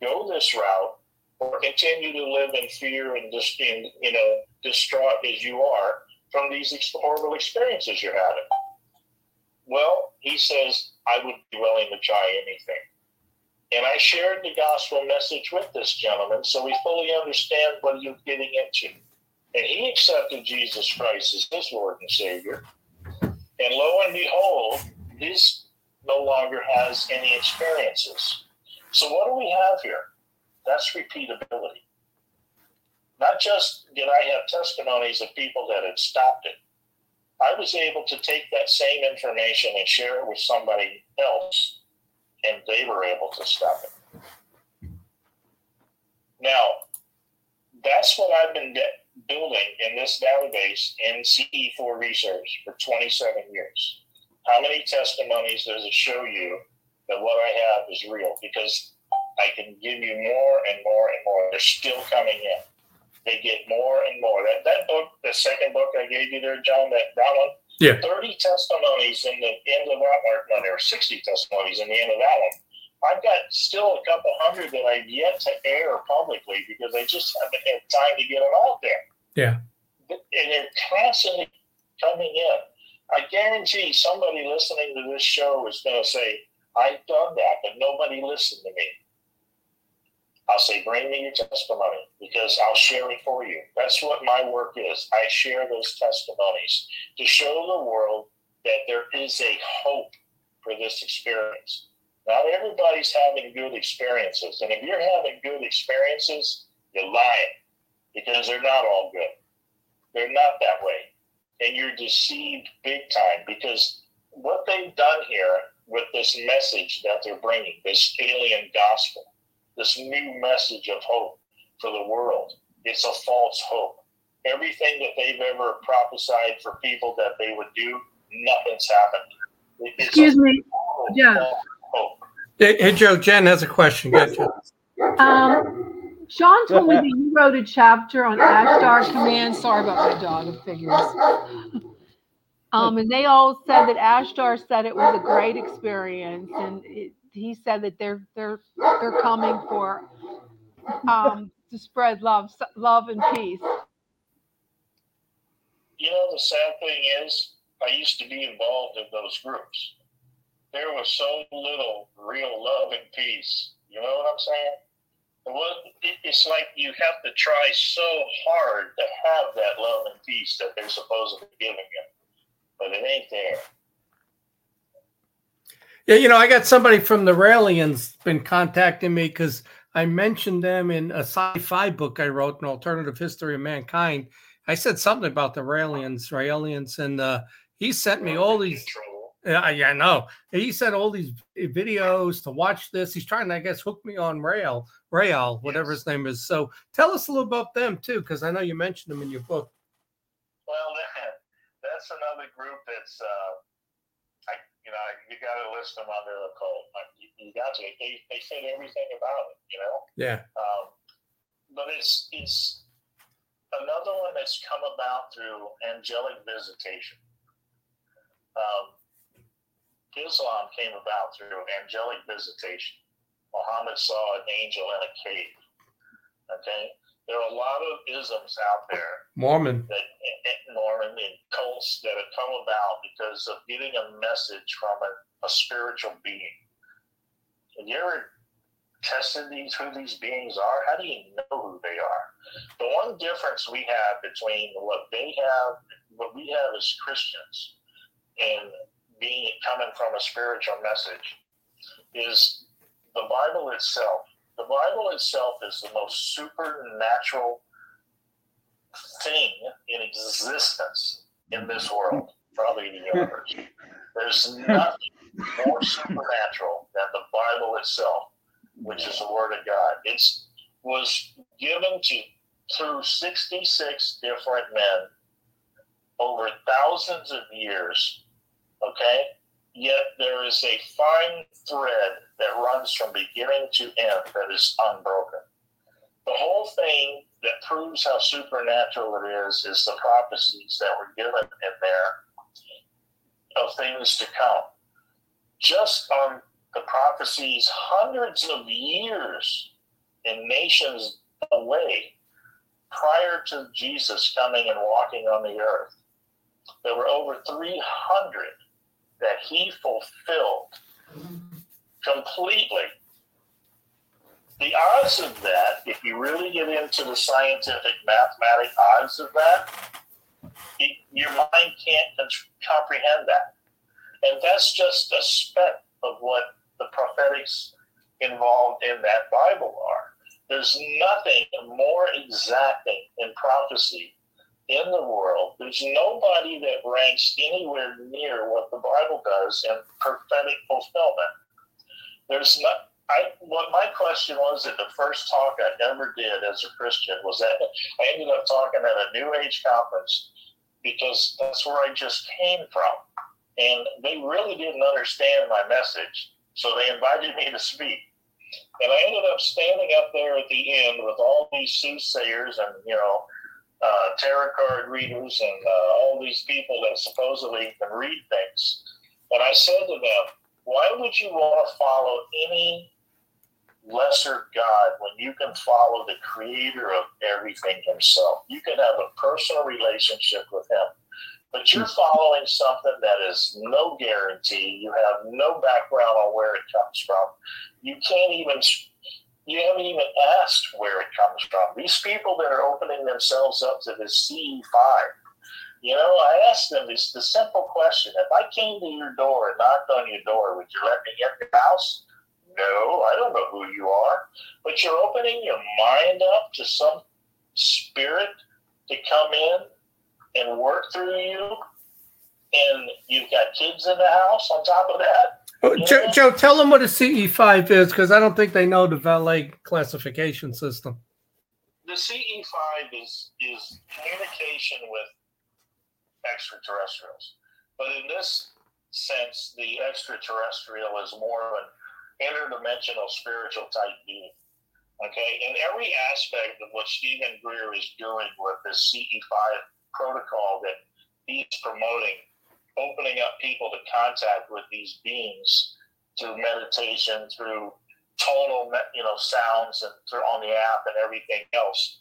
go this route or continue to live in fear and just in, you know, distraught as you are from these horrible experiences you're having? Well, he says, I would be willing to try anything. And I shared the gospel message with this gentleman so he fully understands what he's getting into. And he accepted Jesus Christ as his Lord and Savior. And lo and behold, he's no longer has any experiences. So what do we have here? That's repeatability. Not just did I have testimonies of people that had stopped it, I was able to take that same information and share it with somebody else, and they were able to stop it. Now, that's what I've been de- building in this database in CE4 research for 27 years. How many testimonies does it show you that what I have is real? Because I can give you more and more and more. They're still coming in they get more and more. That that book, the second book I gave you there, John, that that one, yeah, thirty testimonies in the end of that one. No, there were sixty testimonies in the end of that one. I've got still a couple hundred that I've yet to air publicly because I just haven't had time to get them out there. Yeah, and they're constantly coming in. I guarantee somebody listening to this show is going to say, "I've done that, but nobody listened to me." I'll say, bring me your testimony because I'll share it for you. That's what my work is. I share those testimonies to show the world that there is a hope for this experience. Not everybody's having good experiences. And if you're having good experiences, you're lying because they're not all good. They're not that way. And you're deceived big time because what they've done here with this message that they're bringing, this alien gospel, this new message of hope for the world. It's a false hope. Everything that they've ever prophesied for people that they would do, nothing's happened. It's Excuse me, yeah. Hey, hey, Joe, Jen has a question. Go um, Sean told me that you wrote a chapter on Ashtar Command. Sorry about my dog, it figures. Um, and they all said that Ashtar said it was a great experience, and it, he said that they're they're they're coming for um, to spread love, love and peace. You know, the sad thing is, I used to be involved in those groups. There was so little real love and peace. You know what I'm saying? it's like you have to try so hard to have that love and peace that they're supposedly giving you, but it ain't there. Yeah, you know, I got somebody from the Raelians been contacting me because I mentioned them in a sci-fi book I wrote, an alternative history of mankind. I said something about the Raelians, Raelians, and uh, he sent me all these. Yeah, yeah, I know. He sent all these videos to watch this. He's trying to, I guess, hook me on Rail, Rail, whatever Yes. his name is. So tell us a little about them too, because I know you mentioned them in your book. Well, that's another group that's, uh, I, you know, you got to list them under the cult. You, you got to. They, they said everything about it, you know. Yeah. Um, but it's it's another one that's come about through angelic visitation. Um, Islam came about through angelic visitation. Muhammad saw an angel in a cave. Okay, there are a lot of isms out there Mormon. that eh, eh, Norman and cults that have come about because of getting a message from a, a spiritual being. Have you ever tested these who these beings are? How do you know who they are? The one difference we have between what they have, what we have as Christians, and being coming from a spiritual message, is the Bible itself. The Bible itself is the most supernatural thing in existence in this world, probably in the universe. There's nothing more supernatural than the Bible itself, which is the Word of God. It was given to through 66 different men over thousands of years. Okay? Yet there is a fine thread that runs from beginning to end that is unbroken. The whole thing that proves how supernatural it is is the prophecies that were given in there of things to come. Just on the prophecies hundreds of years in nations away prior to Jesus coming and walking on the earth, there were over 300 that he fulfilled completely. The odds of that, if you really get into the scientific mathematic odds of that, it, your mind can't comprehend that. And that's just a speck of what the prophetics involved in that Bible are. There's nothing more exacting in prophecy in the world. There's nobody that ranks anywhere near what the Bible does in prophetic fulfillment. There's not. I what my question was at the first talk I ever did as a Christian was that I ended up talking at a New Age conference because that's where I just came from, and they really didn't understand my message, so they invited me to speak. And I ended up standing up there at the end with all these soothsayers and you know uh, tarot card readers and uh, all these people that supposedly can read things. And I said to them, why would you want to follow any lesser God when you can follow the creator of everything himself? You can have a personal relationship with him. But you're following something that is no guarantee. You have no background on where it comes from. You can't even you haven't even asked where it comes from. These people that are opening themselves up to this CE5, you know, I asked them this the simple question: If I came to your door and knocked on your door, would you let me in your house? No, I don't know who you are, but you're opening your mind up to some spirit to come in and work through you, and you've got kids in the house on top of that. Oh, Joe, Joe, tell them what a CE5 is because I don't think they know the Vallée classification system. the CE5 is is communication with extraterrestrials, but in this sense, the extraterrestrial is more of an interdimensional spiritual type being. Okay, in every aspect of what Steven Greer is doing with this CE5 protocol that he's promoting, opening up people to contact with these beings through meditation, through tonal, you know, sounds, and through on the app and everything else.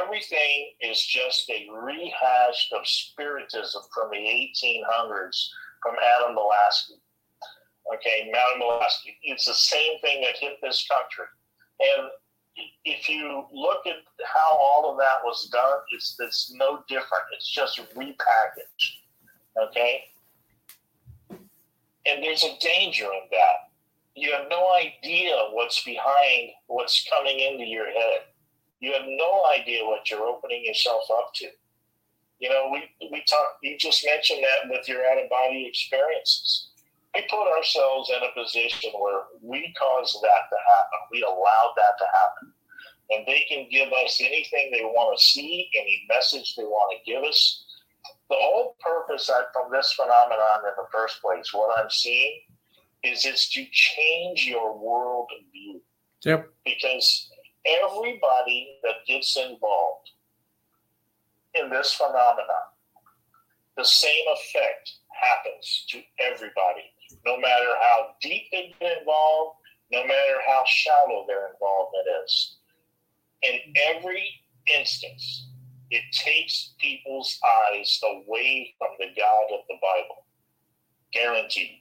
Everything is just a rehash of spiritism from the 1800s from Madame Blavatsky. Okay, Madame Blavatsky. It's the same thing that hit this country. And if you look at how all of that was done, it's it's no different. It's just repackaged. Okay? And there's a danger in that. You have no idea what's behind what's coming into your head. You have no idea what you're opening yourself up to. You know, we we talk. You just mentioned that with your out of body experiences. We put ourselves in a position where we caused that to happen. We allowed that to happen, and they can give us anything they want to see, any message they want to give us. The whole purpose from this phenomenon in the first place, what I'm seeing, is it's to change your world view. Yep. Because everybody that gets involved in this phenomenon, the same effect happens to everybody, no matter how deep they get involved, no matter how shallow their involvement is. In every instance, it takes people's eyes away from the God of the Bible. Guaranteed.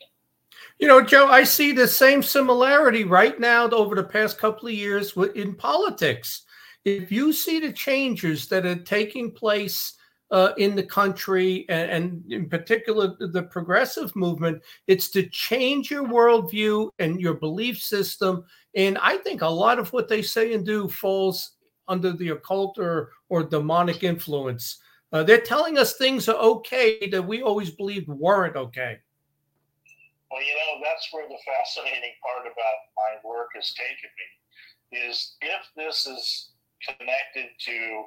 You know, Joe, I see the same similarity right now over the past couple of years in politics. If you see the changes that are taking place uh, in the country, and, and, in particular the progressive movement, it's to change your worldview and your belief system. And I think a lot of what they say and do falls under the occult or, or demonic influence. Uh, they're telling us things are okay that we always believed weren't okay. Well, you know, that's where the fascinating part about my work has taken me is if this is connected to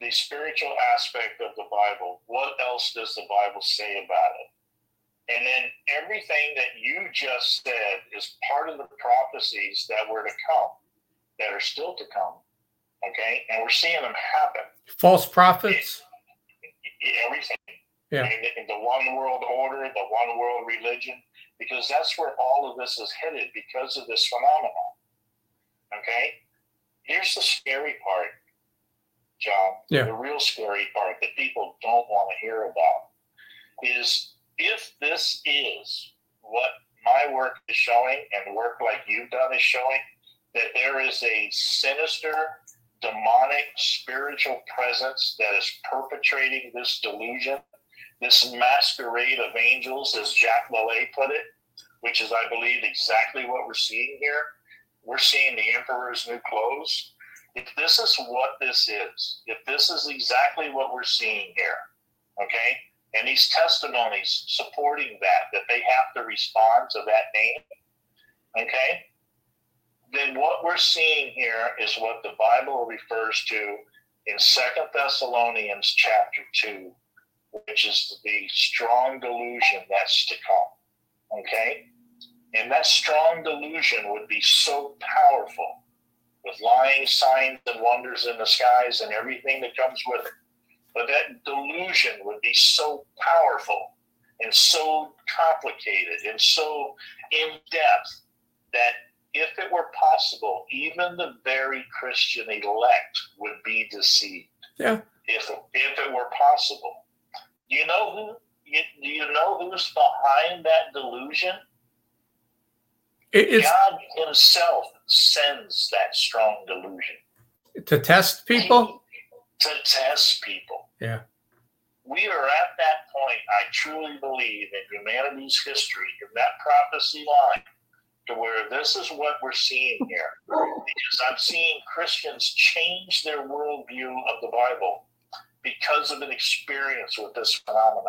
the spiritual aspect of the Bible, what else does the Bible say about it? And then everything that you just said is part of the prophecies that were to come, that are still to come. Okay. And we're seeing them happen. False prophets. It, everything. Yeah. In the one world order, the one world religion, because that's where all of this is headed because of this phenomenon. Okay? Here's the scary part, John. Yeah. The real scary part that people don't want to hear about is if this is what my work is showing and work like you've done is showing, that there is a sinister, demonic, spiritual presence that is perpetrating this delusion this masquerade of angels, as Jacques Vallée put it, which is, I believe, exactly what we're seeing here. We're seeing the emperor's new clothes. If this is what this is, if this is exactly what we're seeing here, okay, and these testimonies supporting that, that they have to respond to that name, okay, what we're seeing here is what the Bible refers to in Second Thessalonians chapter 2, which is the strong delusion that's to come. Okay? And that strong delusion would be so powerful with lying signs and wonders in the skies and everything that comes with it. But that delusion would be so powerful and so complicated and so in depth that if it were possible, even the very Christian elect would be deceived. Yeah. If, if it were possible. Do you know who? Do you know who's behind that delusion? It's, God Himself sends that strong delusion to test people. To test people. Yeah. We are at that point. I truly believe in humanity's history, in that prophecy line, to where this is what we're seeing here. Because I'm seeing Christians change their worldview of the Bible because of an experience with this phenomenon.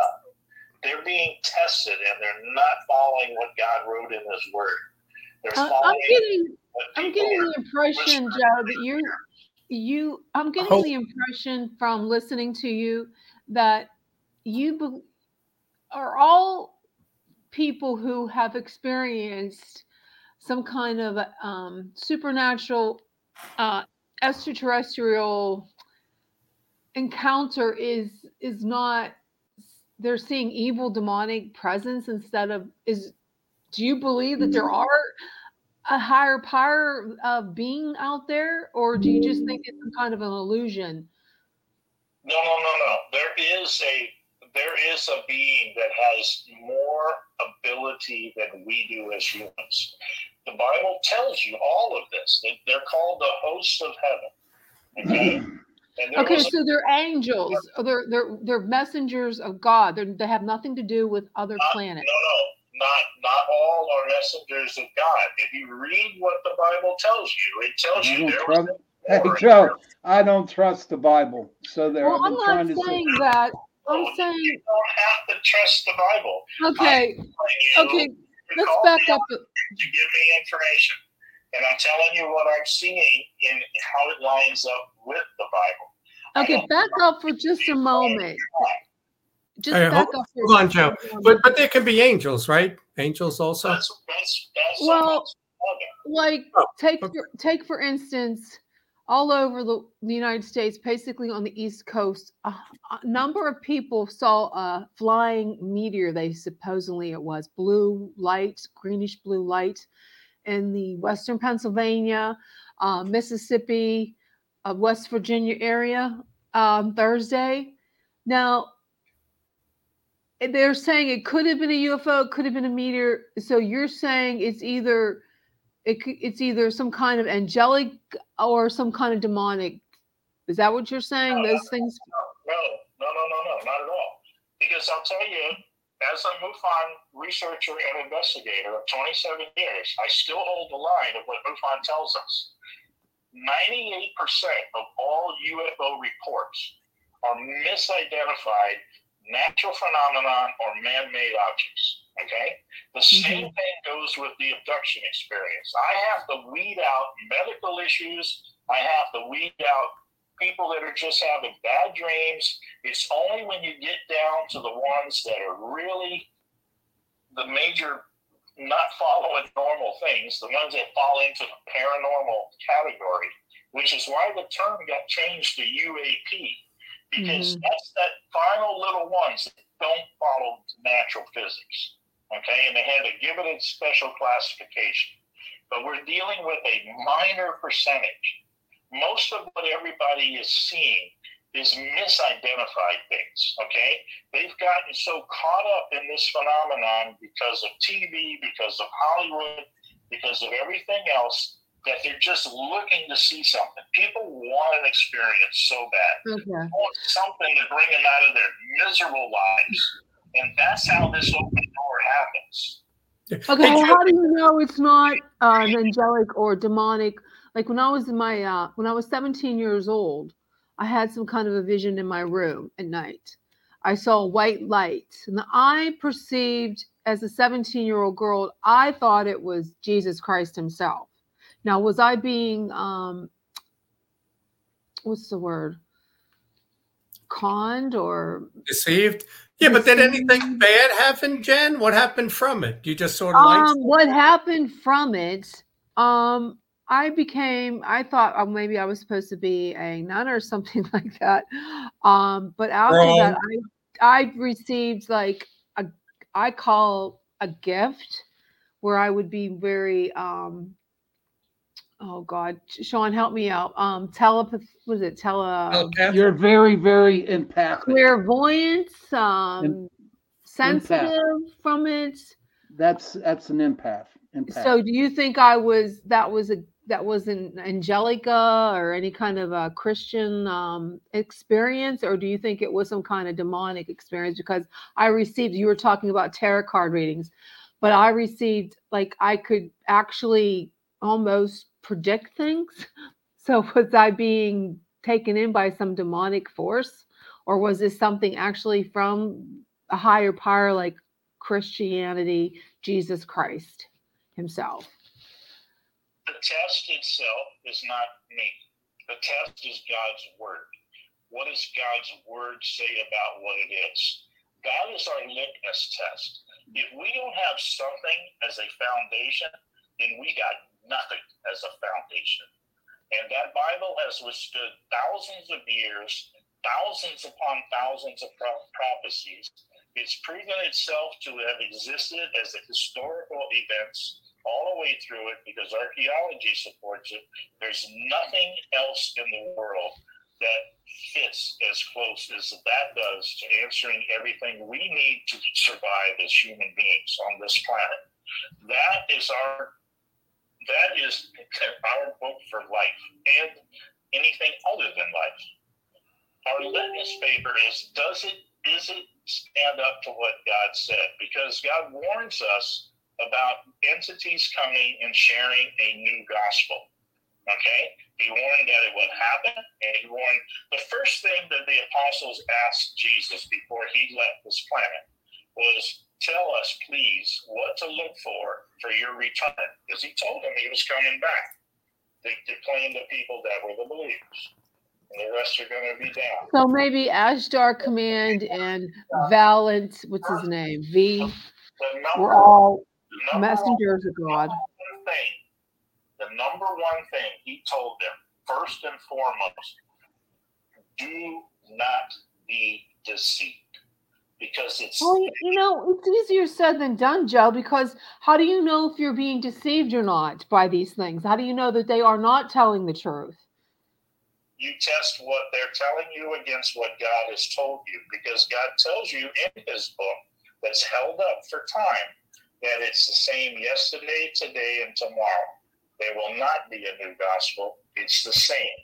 They're being tested and they're not following what God wrote in His Word. They're Uh, I'm getting, I'm getting the impression, Joe, that you, you, I'm getting hope- the impression from listening to you that you be, are all people who have experienced some kind of um, supernatural, uh, extraterrestrial encounter is is not they're seeing evil demonic presence instead of is do you believe that there are a higher power of being out there or do you just think it's some kind of an illusion No, no, no, no. There is a there is a being that has more ability than we do as humans. The Bible tells you all of this. They- They're called the hosts of heaven. Okay. Hmm. And okay was a- so they're angels or oh, they're they're they're messengers of god they're, they have nothing to do with other Not- planets No, no, not not all are messengers of God. If you read what the Bible tells you, it tells you there was Hey, Joe, I don't trust the Bible. So there, Well, I've I'm been trying not to say. saying that. I'm saying You don't have to trust the Bible. okay, I'm telling you okay, let's back up. to give me information. And I'm telling you what I'm seeing in how it lines up with the Bible. Okay, back up for just a moment. Just Hey, back hold- up for hold on, Joe. But but there can be angels, right? Angels also. That's, that's, that's Well, okay. like Oh, take okay. for, take for instance all over the, the united states basically on the east coast a, a number of people saw a flying meteor they supposedly it was blue light greenish blue light in the western pennsylvania uh, mississippi uh, west virginia area um, thursday. Now they're saying it could have been a ufo it could have been a meteor. So you're saying it's either it, it's either some kind of angelic or some kind of demonic. Is that what you're saying? Those things. No, no, no, no, no, not at all. Because I'll tell you, as a MUFON researcher and investigator of 27 years, I still hold the line of what MUFON tells us. 98% of all UFO reports are misidentified natural phenomenon or man-made objects. Okay, the mm-hmm. same thing goes with the abduction experience. I have to weed out medical issues. I have to weed out people that are just having bad dreams. It's only when you get down to the ones that are really the major not following normal things, the ones that fall into the paranormal category, which is why the term got changed to UAP, because mm-hmm. that's that final little ones that don't follow natural physics. Okay, and they had to give it a special classification. But we're dealing with a minor percentage. Most of what everybody is seeing is misidentified things. Okay, they've gotten so caught up in this phenomenon because of TV, because of Hollywood, because of everything else that they're just looking to see something. People want an experience so bad. Okay. They want something to bring them out of their miserable lives. And that's how this open door happens. Okay. Well, how do you know it's not uh, angelic or demonic? Like when I was in my uh, when I was 17 years old, I had some kind of a vision in my room at night. I saw a white light, and I perceived as a 17 year old girl, I thought it was Jesus Christ Himself. Now, was I being um, what's the word? Conned or Deceived. Yeah, but did anything bad happen, Jen? What happened from it? You just sort of like um, what happened from it? Um, I became. I thought oh, maybe I was supposed to be a nun or something like that. Um, but after that, I I received like a I call a gift where I would be very um. Oh God, Sean, help me out. Um, telepath. Was it tele? telepathic? You're very, very empathic. clairvoyance, um, Em- sensitive from it. That's that's an empath. Empath. So, do you think I was that was a that was an angelica or any kind of a Christian um, experience, or do you think it was some kind of demonic experience? Because I received you were talking about tarot card readings, but I received like I could actually almost predict things. So, was I being taken in by some demonic force, or was this something actually from a higher power like Christianity, Jesus Christ himself? The test itself is not me. The test is God's word. What does God's word say about what it is? God is our litmus test. If we don't have something as a foundation, then we got nothing as a foundation. And that Bible has withstood thousands of years, thousands upon thousands of pro- prophecies. It's proven itself to have existed as a historical events all the way through it because archaeology supports it. There's nothing else in the world that fits as close as that does to answering everything we need to survive as human beings on this planet. That is our that is our book for life and anything other than life. Our litmus paper is does it is it stand up to what God said? Because God warns us about entities coming and sharing a new gospel. Okay? He warned that it would happen, and he warned the first thing that the apostles asked Jesus before he left this planet was, Tell us, please, what to look for for your return. Because he told them he was coming back. They declaimed the people that were the believers. And the rest are going to be down. So maybe Ashtar Command and Valiant, what's his name? V. The We're number, all number one messengers of God. one thing, the number one thing he told them, first and foremost, do not be deceived. Because it's Well, you you know, it's easier said than done, Joe, because how do you know if you're being deceived or not by these things? How do you know that they are not telling the truth? you test what they're telling you against what God has told you, because God tells you in his book that's held up for time that it's the same yesterday, today, and tomorrow. There will not be a new gospel. It's the same.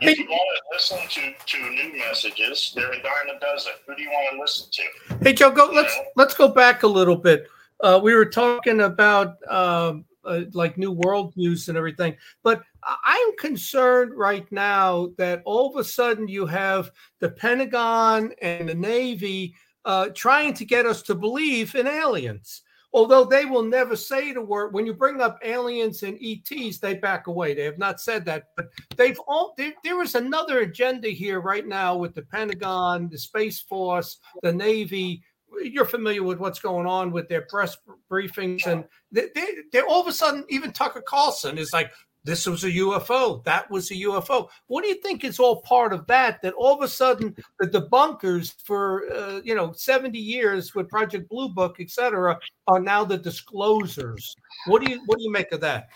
If you want to listen to, to new messages, there are a dime a dozen. Who do you want to listen to? Hey Joe, go. Let's let's go back a little bit. Uh, we were talking about um, uh, like new world news and everything, but I'm concerned right now that all of a sudden you have the Pentagon and the Navy uh, trying to get us to believe in aliens. Although they will never say the word, when you bring up aliens and ETs, they back away. They have not said that, but they've all. There, there is another agenda here right now with the Pentagon, the Space Force, the Navy. You're familiar with what's going on with their press briefings, and they, they, they're all of a sudden. Even Tucker Carlson is like, "This was a UFO. That was a UFO." What do you think is all part of that? That all of a sudden the debunkers for uh, you know 70 years with Project Blue Book, et cetera, are now the disclosers. What do you what do you make of that?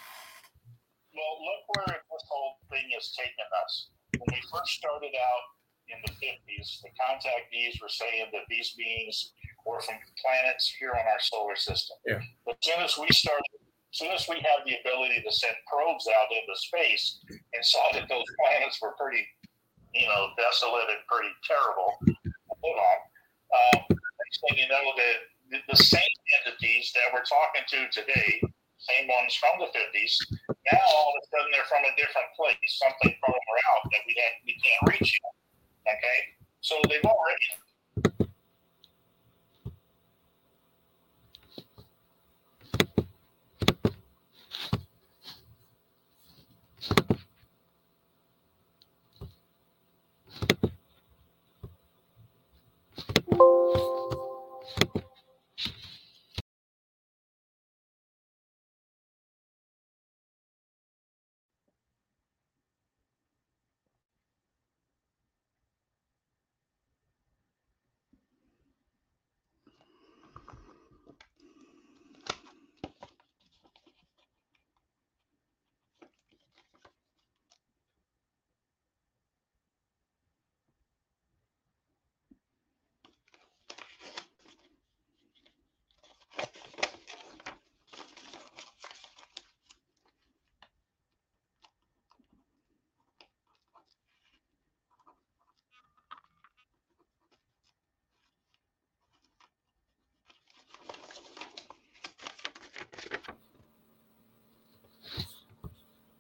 Well, look where this whole thing has taken us. When we first started out in the 50s, the contactees were saying that these beings were from planets here on our solar system. Yeah. But as soon as we started, as soon as we had the ability to send probes out into space and saw that those planets were pretty, you know, desolate and pretty terrible, hold on. Um, next thing you know, that the, same entities that we're talking to today, same ones from the 50s, now all of a sudden they're from a different place, something further out that we have, we can't reach yet. Okay, so they've already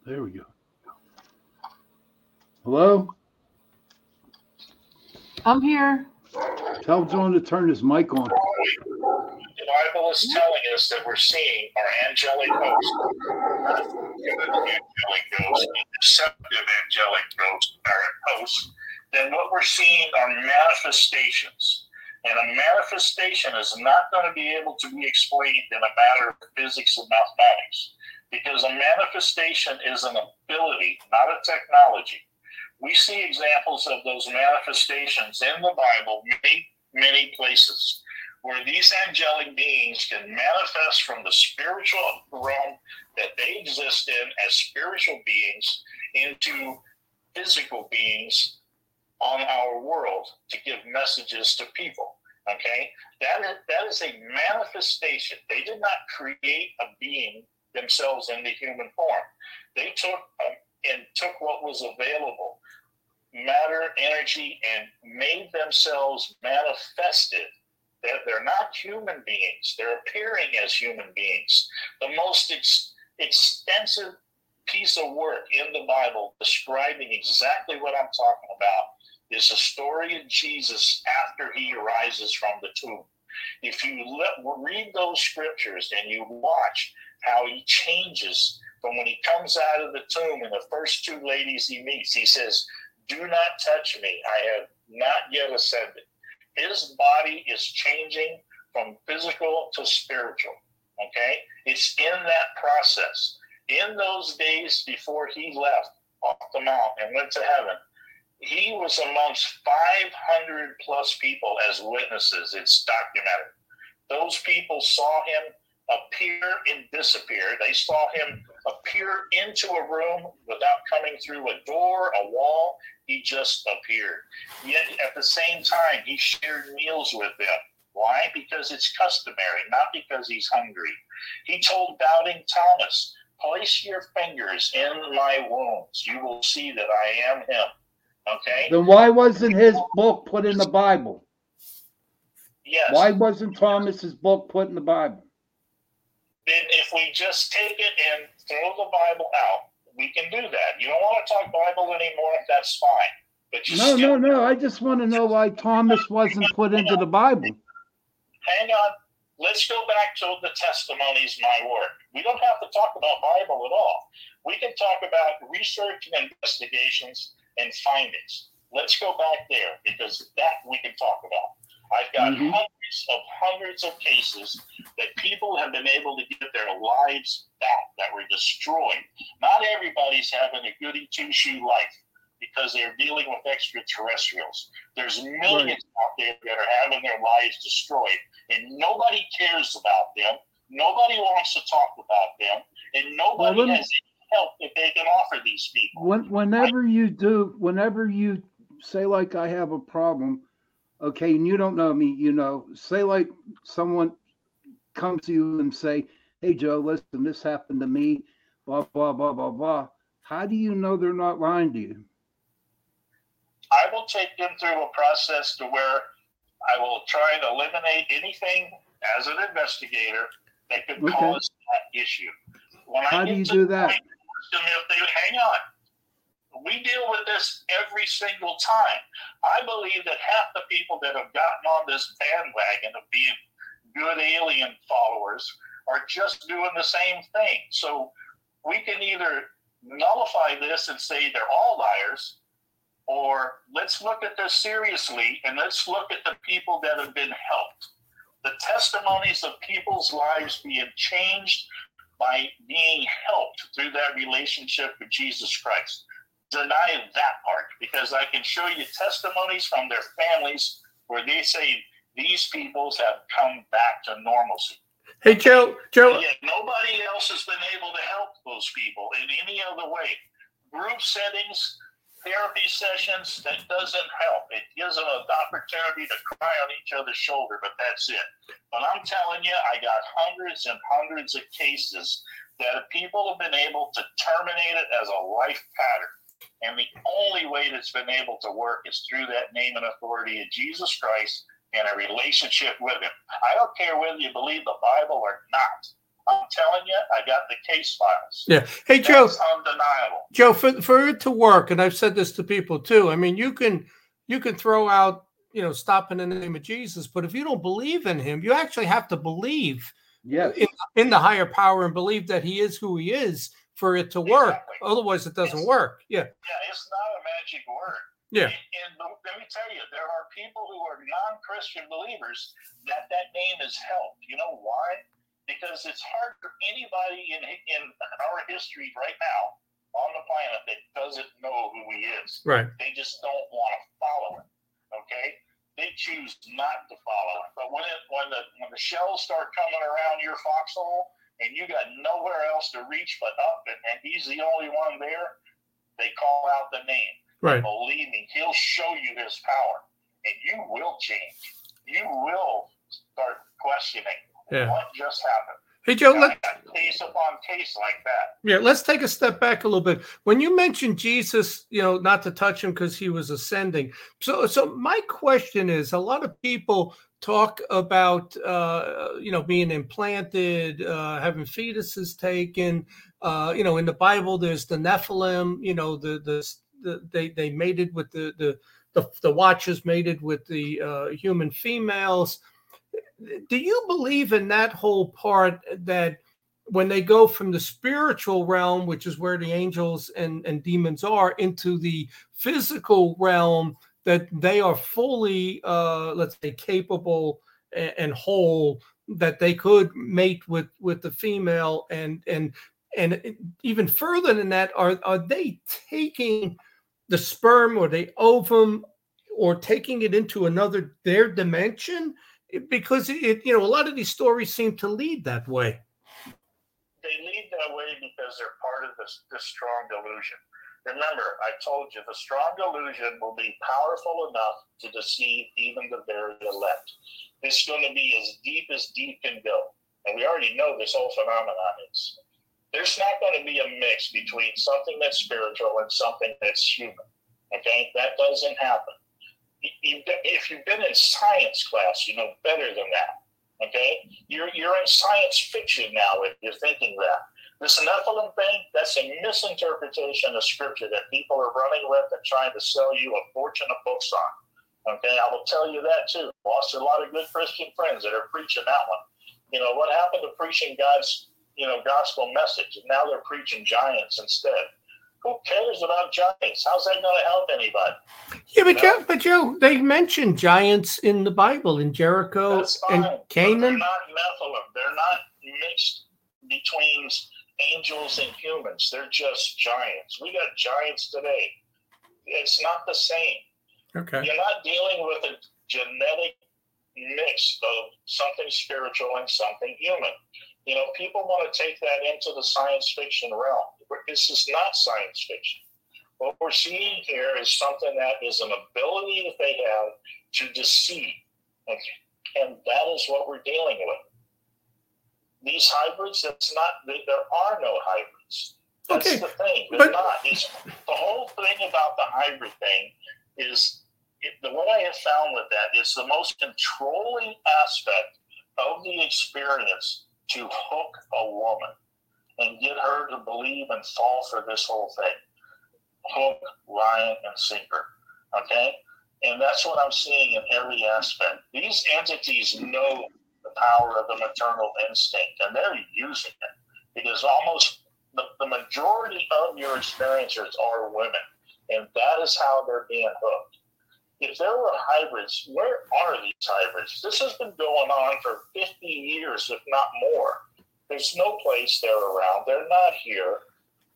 There we go. Hello? I'm here. Tell John to turn his mic on. the Bible is telling us that we're seeing our angelic host, angelic ghost, deceptive angelic ghost, or host, then what we're seeing are manifestations. And a manifestation is not going to be able to be explained in a matter of physics and mathematics because a manifestation is an ability, not a technology. We see examples of those manifestations in the Bible many, many places where these angelic beings can manifest from the spiritual realm that they exist in as spiritual beings into physical beings on our world to give messages to people. Okay, that is that is a manifestation. They did not create a being themselves in the human form. They took um, and took what was available, matter, energy, and made themselves manifested. That they're not human beings. They're appearing as human beings. The most ex- extensive piece of work in the Bible describing exactly what I'm talking about is the story of Jesus after he arises from the tomb. If you let, read those scriptures and you watch how he changes from when he comes out of the tomb and the first two ladies he meets, he says, Do not touch me. I have not yet ascended. His body is changing from physical to spiritual. Okay? It's in that process. In those days before he left off the mount and went to heaven, he was amongst 500 plus people as witnesses. It's documented. Those people saw him appear and disappear. They saw him appear into a room without coming through a door, a wall. He just appeared. Yet at the same time, he shared meals with them. Why? Because it's customary, not because he's hungry. He told doubting Thomas, Place your fingers in my wounds. You will see that I am him. Okay? Then why wasn't his book put in the Bible? Yes. Why wasn't Thomas's book put in the Bible? We just take it and throw the Bible out, we can do that. You don't want to talk Bible anymore, that's fine. But you No, no, no. I just want to know why Thomas wasn't put into the Bible. hang on. Let's go back to the testimonies, my work. We don't have to talk about Bible at all. We can talk about research and investigations and findings. Let's go back there because that we can talk about. I've got Mhm. hundreds of hundreds of cases that people have been able to get their lives back that were destroyed. Not everybody's having a goody two shoe life because they're dealing with extraterrestrials. There's millions out there that are having their lives destroyed, and nobody cares about them. Nobody wants to talk about them, and nobody Well, me- has any help that they can offer these people. When, whenever you do, whenever you say like I have a problem, okay, and you don't know me, you know, say like someone comes to you and say, "Hey Joe, listen, this happened to me," blah blah blah blah blah. How do you know they're not lying to you? I will take them through a process to where I will try and eliminate anything as an investigator that could Okay. cause that issue. When How do you do that? If they hang on, we deal with this every single time. I believe that half the people that have gotten on this bandwagon of being good alien followers are just doing the same thing. So we can either nullify this and say they're all liars, or let's look at this seriously and let's look at the people that have been helped. The testimonies of people's lives being changed by being helped through that relationship with Jesus Christ. Deny that part because I can show you testimonies from their families where they say these peoples have come back to normalcy. Hey, Joe, Joe, Yet nobody else has been able to help those people in any other way. Group settings, therapy sessions, that doesn't help. It gives them an opportunity to cry on each other's shoulder, but that's it. But I'm telling you, I got hundreds and hundreds of cases that people have been able to terminate it as a life pattern. And the only way that's been able to work is through that name and authority of Jesus Christ and a relationship with Him. I don't care whether you believe the Bible or not. I'm telling you, I got the case files. yeah. Hey, Joe, That's undeniable. Joe, for for it to work, and I've said this to people too. I mean, you can you can throw out, you know, stop in the name of Jesus, but if you don't believe in him, you actually have to believe Yes. in the higher power and believe that he is who he is for it to work. Exactly. Otherwise, it doesn't work. Yeah. Yeah, it's not a magic word. Yeah. And, and let me tell you, there are people who are non-Christian believers that that name has helped. You know why? Because it's hard for anybody in in our history right now on the planet that doesn't know who he is. Right. They just don't want to follow him. Okay? They choose not to follow him. But when it when the when the shells start coming around your foxhole and you got nowhere else to reach but up and, and he's the only one there, they call out the name. Right. Believe me, he'll show you his power. And you will change. You will start questioning Yeah. what just happened. Hey, Joe, let, case upon case like that. yeah, let's take a step back a little bit. When you mentioned Jesus, you know, not to touch him because he was ascending. So, so my question is: a lot of people talk about, uh, you know, being implanted, uh, having fetuses taken. Uh, you know, in the Bible, there's the Nephilim. You know, the the, the they they mated with the the the, the watchers mated with the uh, human females do you believe in that whole part that when they go from the spiritual realm, which is where the angels and, and demons are, into the physical realm, that they are fully, uh, let's say, capable and, and whole, that they could mate with with the female, and and and even further than that, are are they taking the sperm or the ovum or taking it into another their dimension? Because it, you know, a lot of these stories seem to lead that way. They lead that way because they're part of this, this strong delusion. Remember, I told you the strong delusion will be powerful enough to deceive even the very elect. It's going to be as deep as deep can go. And we already know this whole phenomenon is. There's not going to be a mix between something that's spiritual and something that's human. Okay? That doesn't happen if you've been in science class, you know better than that. Okay, you're you're in science fiction now if you're thinking that. This Nephilim thing, that's a misinterpretation of scripture that people are running with and trying to sell you a fortune of books on. Okay, I will tell you that too. Lost a lot of good Christian friends that are preaching that one. You know, what happened to preaching God's, you know, gospel message? Now they're preaching giants instead who cares about giants? How's that going to help anybody? Yeah, but Joe, but Joe, they mentioned giants in the Bible in Jericho and Canaan. They're not Nephilim. They're not mixed between angels and humans. They're just giants. We got giants today. It's not the same. Okay. You're not dealing with a genetic mix of something spiritual and something human. You know, people want to take that into the science fiction realm. This is not science fiction. What we're seeing here is something that is an ability that they have to deceive. Okay. And that is what we're dealing with. These hybrids, that's not, there are no hybrids. That's okay. the thing. They're but, not. It's, the whole thing about the hybrid thing is it, the what I have found with that is the most controlling aspect of the experience to hook a woman and get her to believe and fall for this whole thing. Hook, line, and sinker. Okay? And that's what I'm seeing in every aspect. These entities know the power of the maternal instinct and they're using it because almost the, the majority of your experiencers are women. And that is how they're being hooked. If there were hybrids, where are these hybrids? This has been going on for 50 years, if not more. There's no place they're around. They're not here.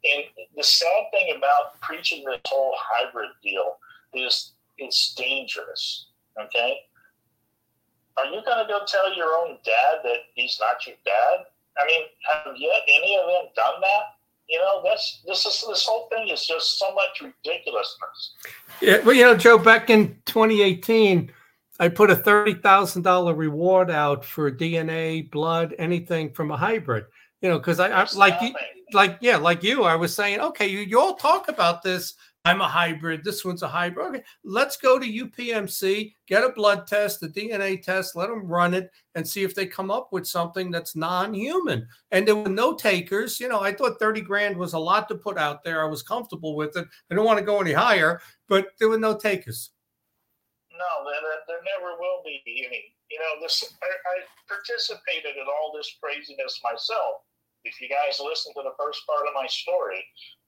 And the sad thing about preaching this whole hybrid deal is it's dangerous. Okay? Are you going to go tell your own dad that he's not your dad? I mean, have yet any of them done that? You know, that's this is this whole thing is just so much ridiculousness. Yeah, well, you know, Joe, back in 2018, I put a thirty thousand dollar reward out for DNA, blood, anything from a hybrid. You know, because I, I like you, like yeah, like you, I was saying, okay, you, you all talk about this. I'm a hybrid. This one's a hybrid. Okay, let's go to UPMC, get a blood test, a DNA test, let them run it, and see if they come up with something that's non-human. And there were no takers. You know, I thought 30 grand was a lot to put out there. I was comfortable with it. I don't want to go any higher, but there were no takers. No, there, there never will be any. You know, this I, I participated in all this craziness myself. If you guys listen to the first part of my story,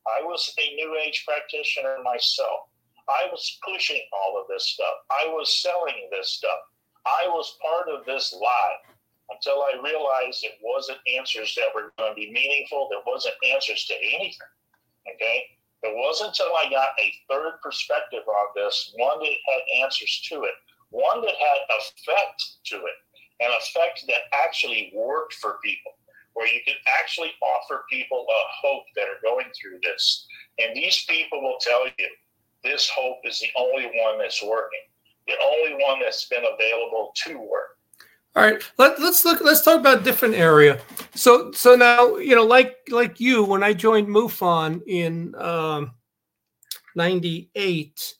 I was a new age practitioner myself. I was pushing all of this stuff. I was selling this stuff. I was part of this lie until I realized it wasn't answers that were going to be meaningful. There wasn't answers to anything. Okay. It wasn't until I got a third perspective on this, one that had answers to it, one that had effect to it, an effect that actually worked for people, where you can actually offer people a hope that are going through this. And these people will tell you this hope is the only one that's working, the only one that's been available to work. All right, Let, let's look. Let's talk about a different area. So, so now you know, like like you, when I joined MUFON in um, '98,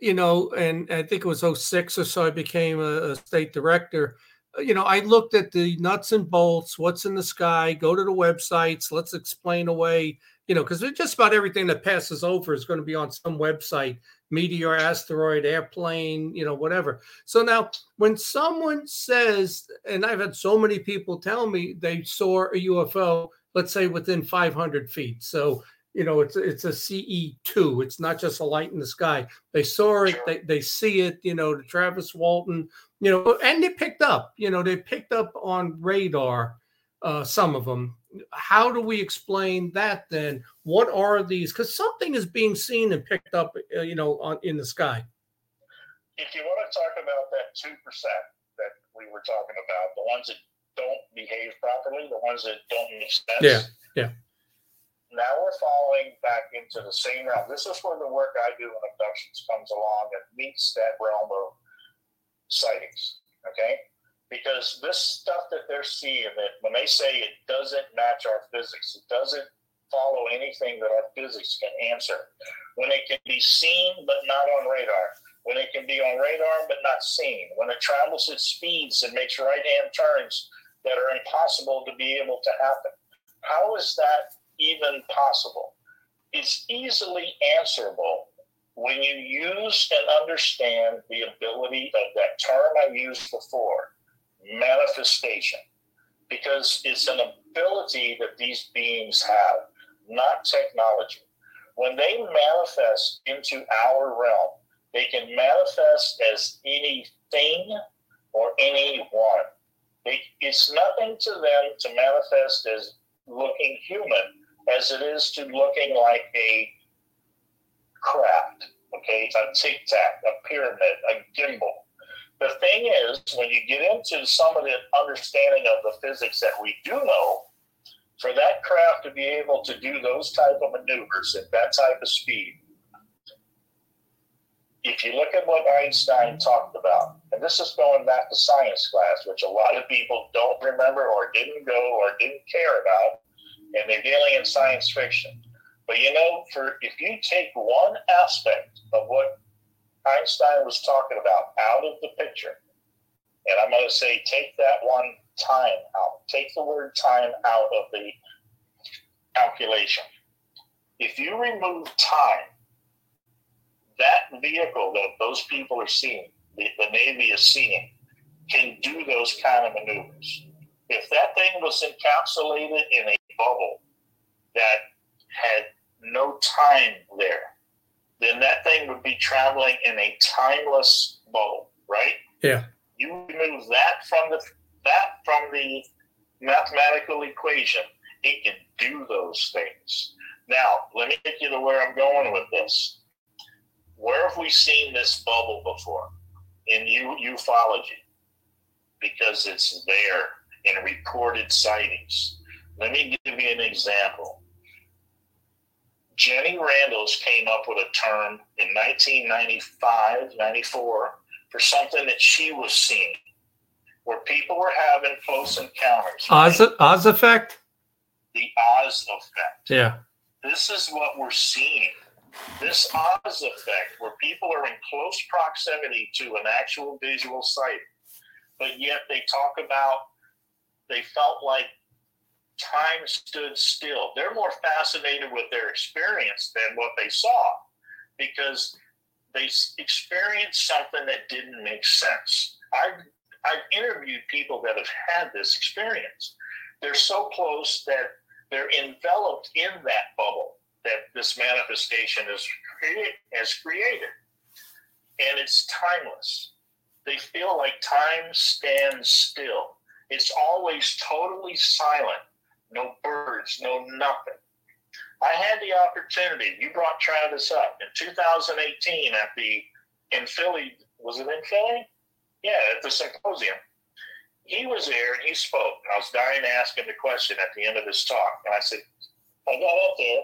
you know, and I think it was 06 or so, I became a, a state director. You know, I looked at the nuts and bolts, what's in the sky. Go to the websites. Let's explain away. You know, because just about everything that passes over is going to be on some website meteor, asteroid, airplane, you know, whatever. So now, when someone says, and I've had so many people tell me they saw a UFO, let's say within 500 feet. So, you know, it's it's a CE2. It's not just a light in the sky. They saw it, they, they see it, you know, the Travis Walton, you know, and they picked up, you know, they picked up on radar, uh, some of them, how do we explain that then? What are these? Because something is being seen and picked up, uh, you know, on in the sky. If you want to talk about that two percent that we were talking about, the ones that don't behave properly, the ones that don't make sense. Yeah, yeah. Now we're falling back into the same realm. This is where the work I do in abductions comes along and meets that realm of sightings. Okay because this stuff that they're seeing that when they say it doesn't match our physics it doesn't follow anything that our physics can answer. When it can be seen but not on radar. When it can be on radar but not seen. When it travels at speeds and makes right hand turns that are impossible to be able to happen. How is that even possible? It's easily answerable when you use and understand the ability of that term I used before manifestation because it's an ability that these beings have, not technology. When they manifest into our realm, they can manifest as anything or anyone. They, it's nothing to them to manifest as looking human as it is to looking like a craft, okay, a tic tac, a pyramid, a gimbal the thing is, when you get into some of the understanding of the physics that we do know, for that craft to be able to do those type of maneuvers at that type of speed, if you look at what Einstein talked about, and this is going back to science class, which a lot of people don't remember or didn't go or didn't care about, and they're dealing in science fiction. But you know, for if you take one aspect of what Einstein was talking about out of the picture. And I'm going to say, take that one time out. Take the word time out of the calculation. If you remove time, that vehicle that those people are seeing, the, the Navy is seeing, can do those kind of maneuvers. If that thing was encapsulated in a bubble that had no time there, then that thing would be traveling in a timeless bubble, right? Yeah. You remove that from the that from the mathematical equation, it can do those things. Now, let me get you to where I'm going with this. Where have we seen this bubble before? In ufology, because it's there in reported sightings. Let me give you an example. Jenny Randles came up with a term in 1995, 94 for something that she was seeing, where people were having close encounters. Oz, right? Oz effect? The Oz effect. Yeah. This is what we're seeing. This Oz effect, where people are in close proximity to an actual visual sight, but yet they talk about they felt like time stood still. They're more fascinated with their experience than what they saw because they experienced something that didn't make sense. I've, I've interviewed people that have had this experience. They're so close that they're enveloped in that bubble that this manifestation is has created. And it's timeless. They feel like time stands still. It's always totally silent no birds, no nothing. I had the opportunity. You brought Travis up in 2018 at the in Philly. Was it in Philly? Yeah, at the symposium. He was there and he spoke. And I was dying to ask him the question at the end of his talk, and I said, I got up there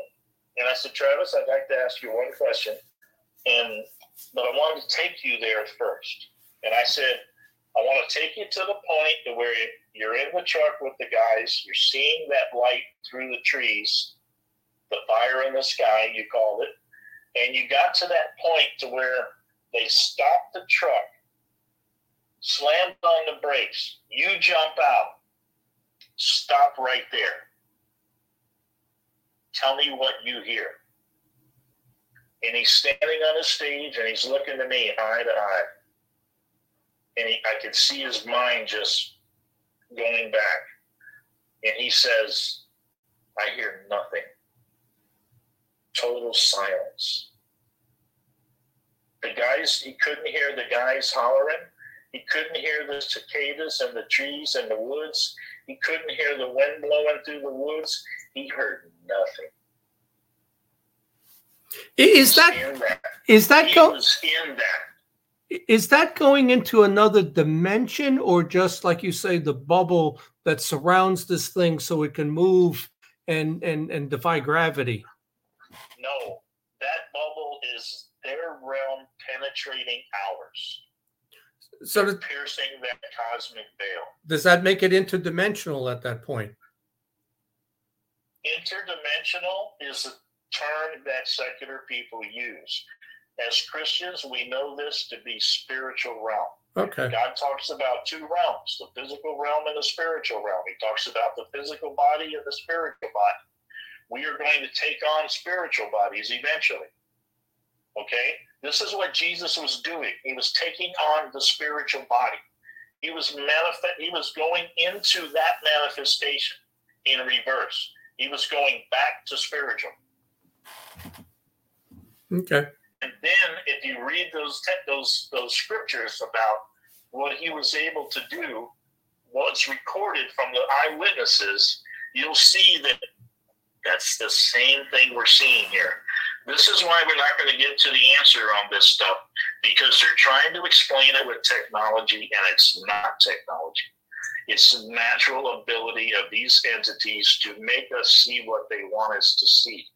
and I said, Travis, I'd like to ask you one question, and but I wanted to take you there first. And I said, I want to take you to the point to where you're in the truck with the guys, you're seeing that light through the trees, the fire in the sky, you called it, and you got to that point to where they stopped the truck, slammed on the brakes, you jump out, stop right there. Tell me what you hear. And he's standing on a stage and he's looking to me eye to eye and he, I could see his mind just going back. And he says, I hear nothing. Total silence. The guys, he couldn't hear the guys hollering. He couldn't hear the cicadas and the trees and the woods. He couldn't hear the wind blowing through the woods. He heard nothing. Is that, is that he go, was in that is that going into another dimension or just like you say the bubble that surrounds this thing so it can move and and and defy gravity? No that bubble is their realm penetrating ours. So the, piercing that cosmic veil. does that make it interdimensional at that point? Interdimensional is a term that secular people use as Christians, we know this to be spiritual realm. Okay. God talks about two realms the physical realm and the spiritual realm. He talks about the physical body and the spiritual body. We are going to take on spiritual bodies eventually. Okay? This is what Jesus was doing. He was taking on the spiritual body. He was manifest he was going into that manifestation in reverse. He was going back to spiritual. Okay. And then if you read those te- those those scriptures about what he was able to do, what's recorded from the eyewitnesses, you'll see that that's the same thing we're seeing here. This is why we're not going to get to the answer on this stuff because they're trying to explain it with technology and it's not technology. It's the natural ability of these entities to make us see what they want us to see.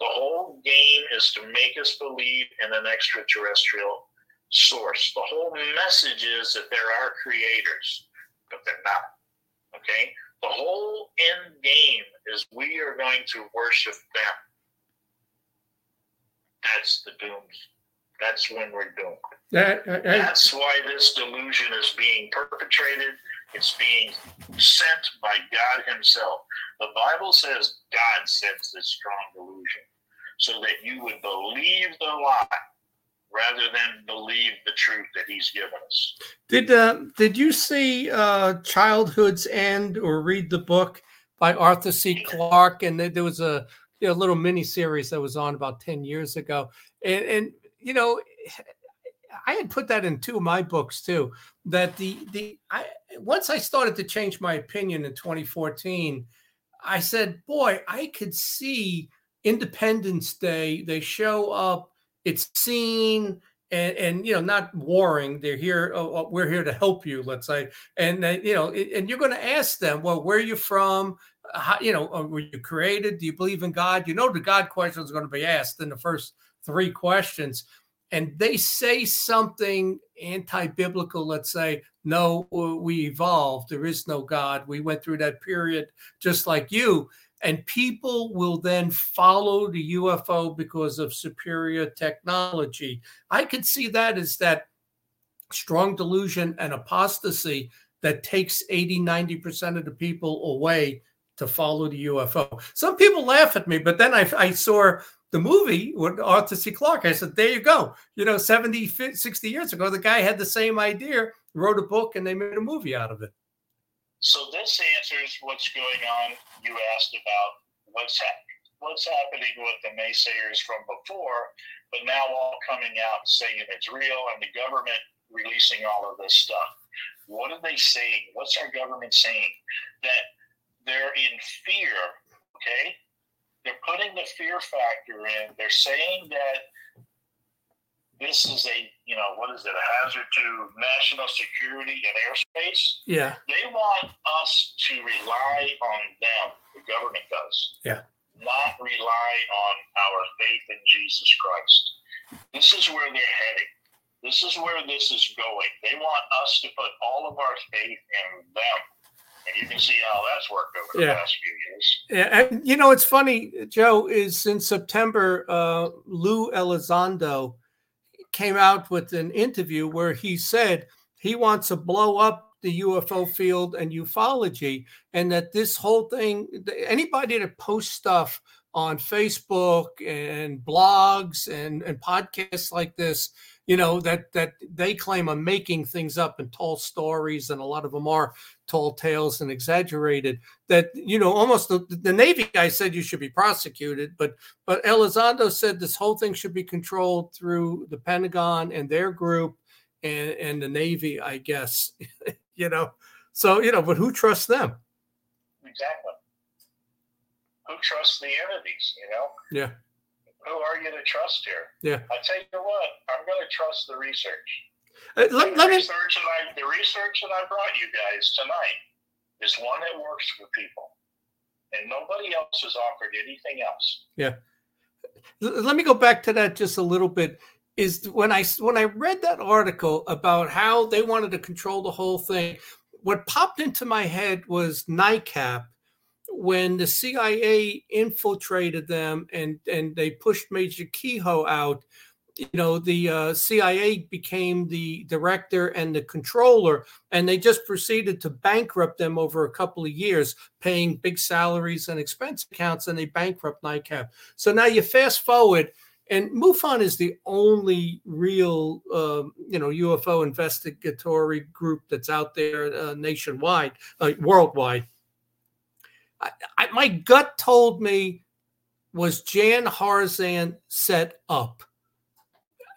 The whole game is to make us believe in an extraterrestrial source. The whole message is that there are creators, but they're not. Okay? The whole end game is we are going to worship them. That's the dooms. That's when we're doomed. That, I, That's why this delusion is being perpetrated. It's being sent by God Himself. The Bible says God sends this strong delusion so that you would believe the lie rather than believe the truth that He's given us. Did uh, Did you see uh, Childhood's End or read the book by Arthur C. Clarke? And there was a you know, little mini series that was on about ten years ago, and, and you know. I had put that in two of my books too. That the the I once I started to change my opinion in 2014, I said, "Boy, I could see Independence Day. They show up. It's seen." And, and you know not warring they're here oh, oh, we're here to help you let's say and they, you know and you're going to ask them well where are you from How, you know uh, were you created do you believe in god you know the god question is going to be asked in the first three questions and they say something anti-biblical let's say no we evolved. There is no god. We went through that period just like you. And people will then follow the ufo because of superior technology. I could see that as that strong delusion and apostasy that takes 80 90% of the people away to follow the ufo some people laugh at me but then i, I saw the movie with Arthur C. Clarke. I said, there you go. You know, 70, 60 years ago, the guy had the same idea, wrote a book, and they made a movie out of it. So this answers what's going on. You asked about what's happening. What's happening with the naysayers from before, but now all coming out saying it's real and the government releasing all of this stuff. What are they saying? What's our government saying? That they're in fear, okay? they're putting the fear factor in. They're saying that this is a, you know, what is it, a hazard to national security and airspace. Yeah. They want us to rely on them. The government does. Yeah. Not rely on our faith in Jesus Christ. This is where they're heading. This is where this is going. They want us to put all of our faith in them. And you can see how that's worked over the Yeah. past few years. Yeah, and you know it's funny, Joe. Is in September, uh, Lou Elizondo came out with an interview where he said he wants to blow up the UFO field and ufology, and that this whole thing, anybody that posts stuff on Facebook and blogs and and podcasts like this, you know that that they claim are making things up and tall stories, and a lot of them are tall tales and exaggerated that you know almost the, the navy guy said you should be prosecuted but but elizondo said this whole thing should be controlled through the pentagon and their group and and the navy i guess you know so you know but who trusts them Exactly. Who trusts the entities, you know? yeah Who are you to trust here? Yeah. I tell you what, I'm going to trust the research. Uh, let, the let me research that I, the research that I brought you guys tonight is one that works for people, and nobody else has offered anything else. L- let me go back to that just a little bit is when i when i read that article about how they wanted to control the whole thing what popped into my head was NICAP when the CIA infiltrated them and and they pushed Major Keyhoe out. You know, the uh, CIA became the director and the controller, and they just proceeded to bankrupt them over a couple of years, paying big salaries and expense accounts, and they bankrupt NICAP. So now you fast forward, and MUFON is the only real, um, you know, UFO investigatory group that's out there uh, nationwide, uh, worldwide. I, I, my gut told me was Jan Harzan set up.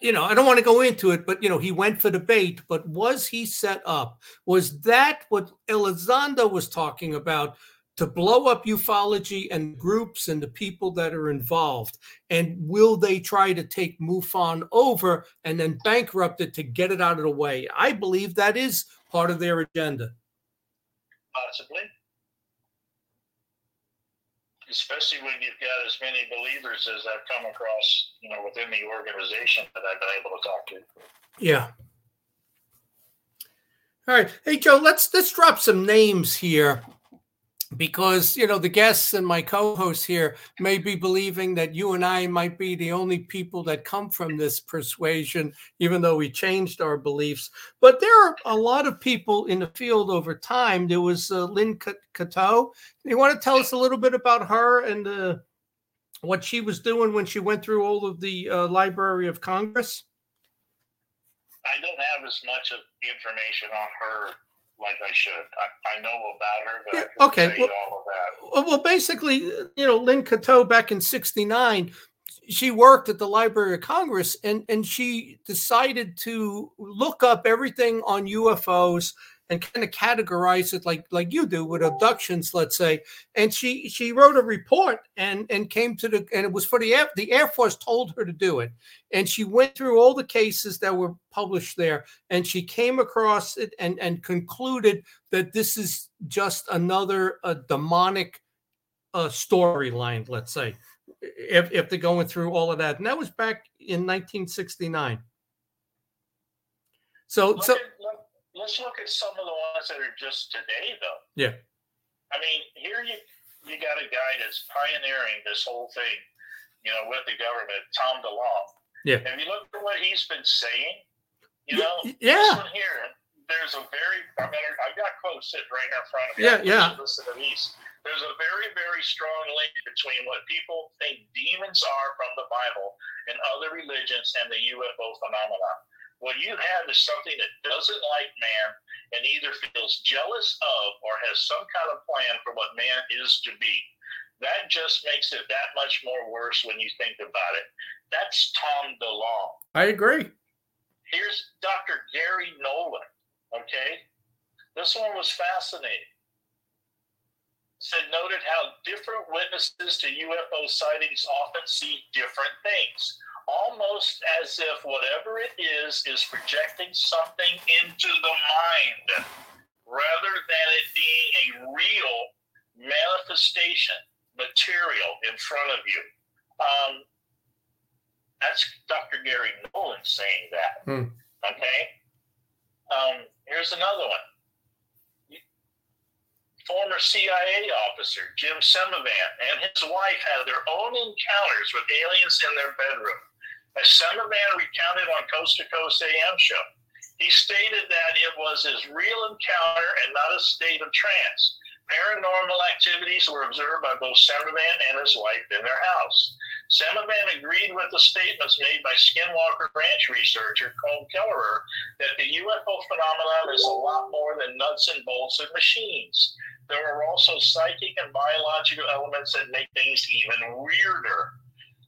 You know, I don't want to go into it, but you know, he went for the bait. But was he set up? Was that what Elizondo was talking about? to blow up ufology and groups and the people that are involved? And will they try to take MUFON over and then bankrupt it to get it out of the way? I believe that is part of their agenda. Possibly. Especially when you've got as many believers as I've come across, you know, within the organization that I've been able to talk to. Yeah. All right. Hey Joe, let's let's drop some names here because you know the guests and my co-hosts here may be believing that you and I might be the only people that come from this persuasion, even though we changed our beliefs. But there are a lot of people in the field over time. There was uh, Lynn Catoe. You want to tell us a little bit about her and uh, what she was doing when she went through all of the uh, Library of Congress? I don't have as much of information on her like I should. I, I know about her, but Yeah, I okay, well- all of that. Uh, well, basically, you know, Lynn Catoe back in '69, she worked at the Library of Congress, and and she decided to look up everything on UFOs and kind of categorize it like like you do with abductions, let's say. And she she wrote a report and and came to the and it was for the Air the Air Force told her to do it, and she went through all the cases that were published there, and she came across it and and concluded that this is just another uh, demonic uh, storyline, let's say, if, if they're going through all of that. And that was back in 1969. So, Look so let's look at some of the ones that are just today, though. Yeah. I mean, here you you got a guy that's pioneering this whole thing, you know, with the government, Tom DeLonge. Yeah. Have you looked at what he's been saying? You know, yeah. one here, there's a very, I mean, I've got quotes sitting right here in front of me. Yeah, yeah. Listen to these. There's a very, very strong link between what people think demons are from the Bible and other religions and the UFO phenomenon. What you have is something that doesn't like man and either feels jealous of or has some kind of plan for what man is to be. That just makes it that much more worse when you think about it. That's Tom DeLonge. I agree. Here's Dr. Garry Nolan. Okay, this one was fascinating. Said noted how different witnesses to UFO sightings often see different things, almost as if whatever it is is projecting something into the mind, rather than it being a real manifestation material in front of you. Um, that's Dr. Garry Nolan saying that. Hmm. Okay. Um, here's another one. Former CIA officer Jim Semivan and his wife had their own encounters with aliens in their bedroom. As Semivan recounted on Coast to Coast AM show, he stated that it was his real encounter and not a state of trance. Paranormal activities were observed by both Semivan and his wife in their house. Semivan agreed with the statements made by Skinwalker Ranch researcher Colm Kelleher that the UFO phenomenon is a lot more than nuts and bolts and machines. There are also psychic and biological elements that make things even weirder.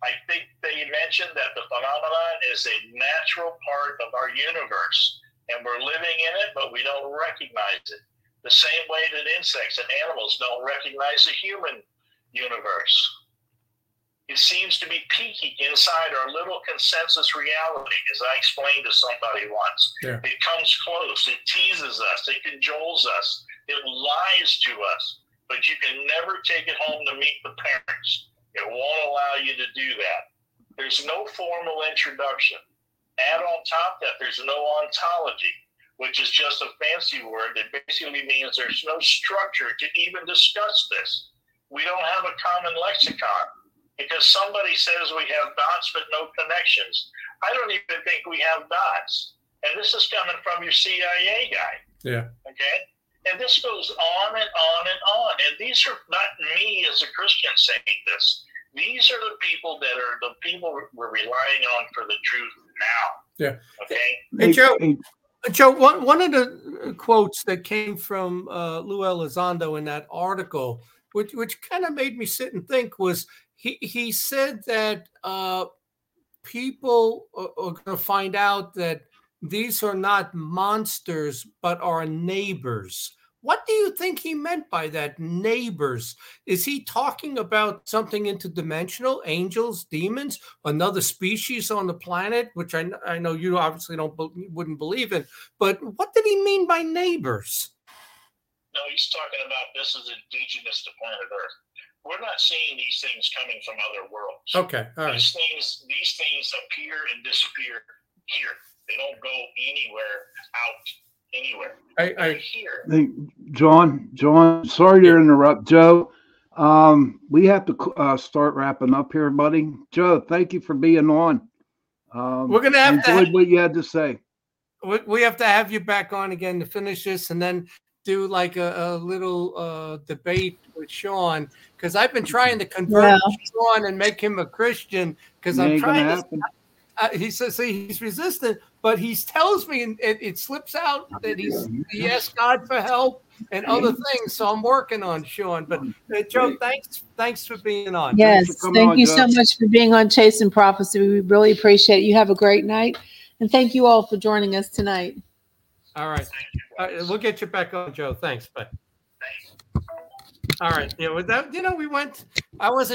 I think they mentioned that the phenomenon is a natural part of our universe, and we're living in it, but we don't recognize it. The same way that insects and animals don't recognize the human universe. It seems to be peeking inside our little consensus reality, as I explained to somebody once. Yeah. It comes close, it teases us, it cajoles us, it lies to us, but you can never take it home to meet the parents. It won't allow you to do that. There's no formal introduction. Add on top that there's no ontology, which is just a fancy word that basically means there's no structure to even discuss this. We don't have a common lexicon because somebody says we have dots but no connections. I don't even think we have dots. And this is coming from your CIA guy. Yeah. Okay. And this goes on and on and on. And these are not me as a Christian saying this. These are the people that are the people we're relying on for the truth now. Yeah. Okay. Hey, Joe. hey, Joe, one, one of the quotes that came from uh, Lou Elizondo in that article, which which kind of made me sit and think, was he he said that uh, people are, are going to find out that these are not monsters but are neighbors. What do you think he meant by that? Neighbors? Is he talking about something interdimensional, angels, demons, another species on the planet, which I, I know you obviously don't wouldn't believe in? But what did he mean by neighbors? No, he's talking about this is indigenous to planet Earth. We're not seeing these things coming from other worlds. Okay, all right. These things, these things appear and disappear here. They don't go anywhere out anywhere. I, They're I here. hey, John, John, sorry to interrupt, Joe. Um, we have to uh, start wrapping up here, buddy. Joe, thank you for being on. Um, We're gonna have to enjoyed have- what you had to say. we, we have to have you back on again to finish this, and then do like a, a little uh, debate with Sean because I've been trying to convert Yeah. Sean and make him a Christian because I'm trying to happen. uh, he says see, he's resistant, but he tells me and it, it slips out that he's he asks God for help and other things. So I'm working on Sean. But uh, Joe, thanks thanks for being on. Yes, thank on, you so much for being on Chase and Prophecy. We really appreciate it. You have a great night. And thank you all for joining us tonight. All right, uh, we'll get you back on, Joe. Thanks, but Thanks. all right. Yeah, with that, you know, we went. I wasn't.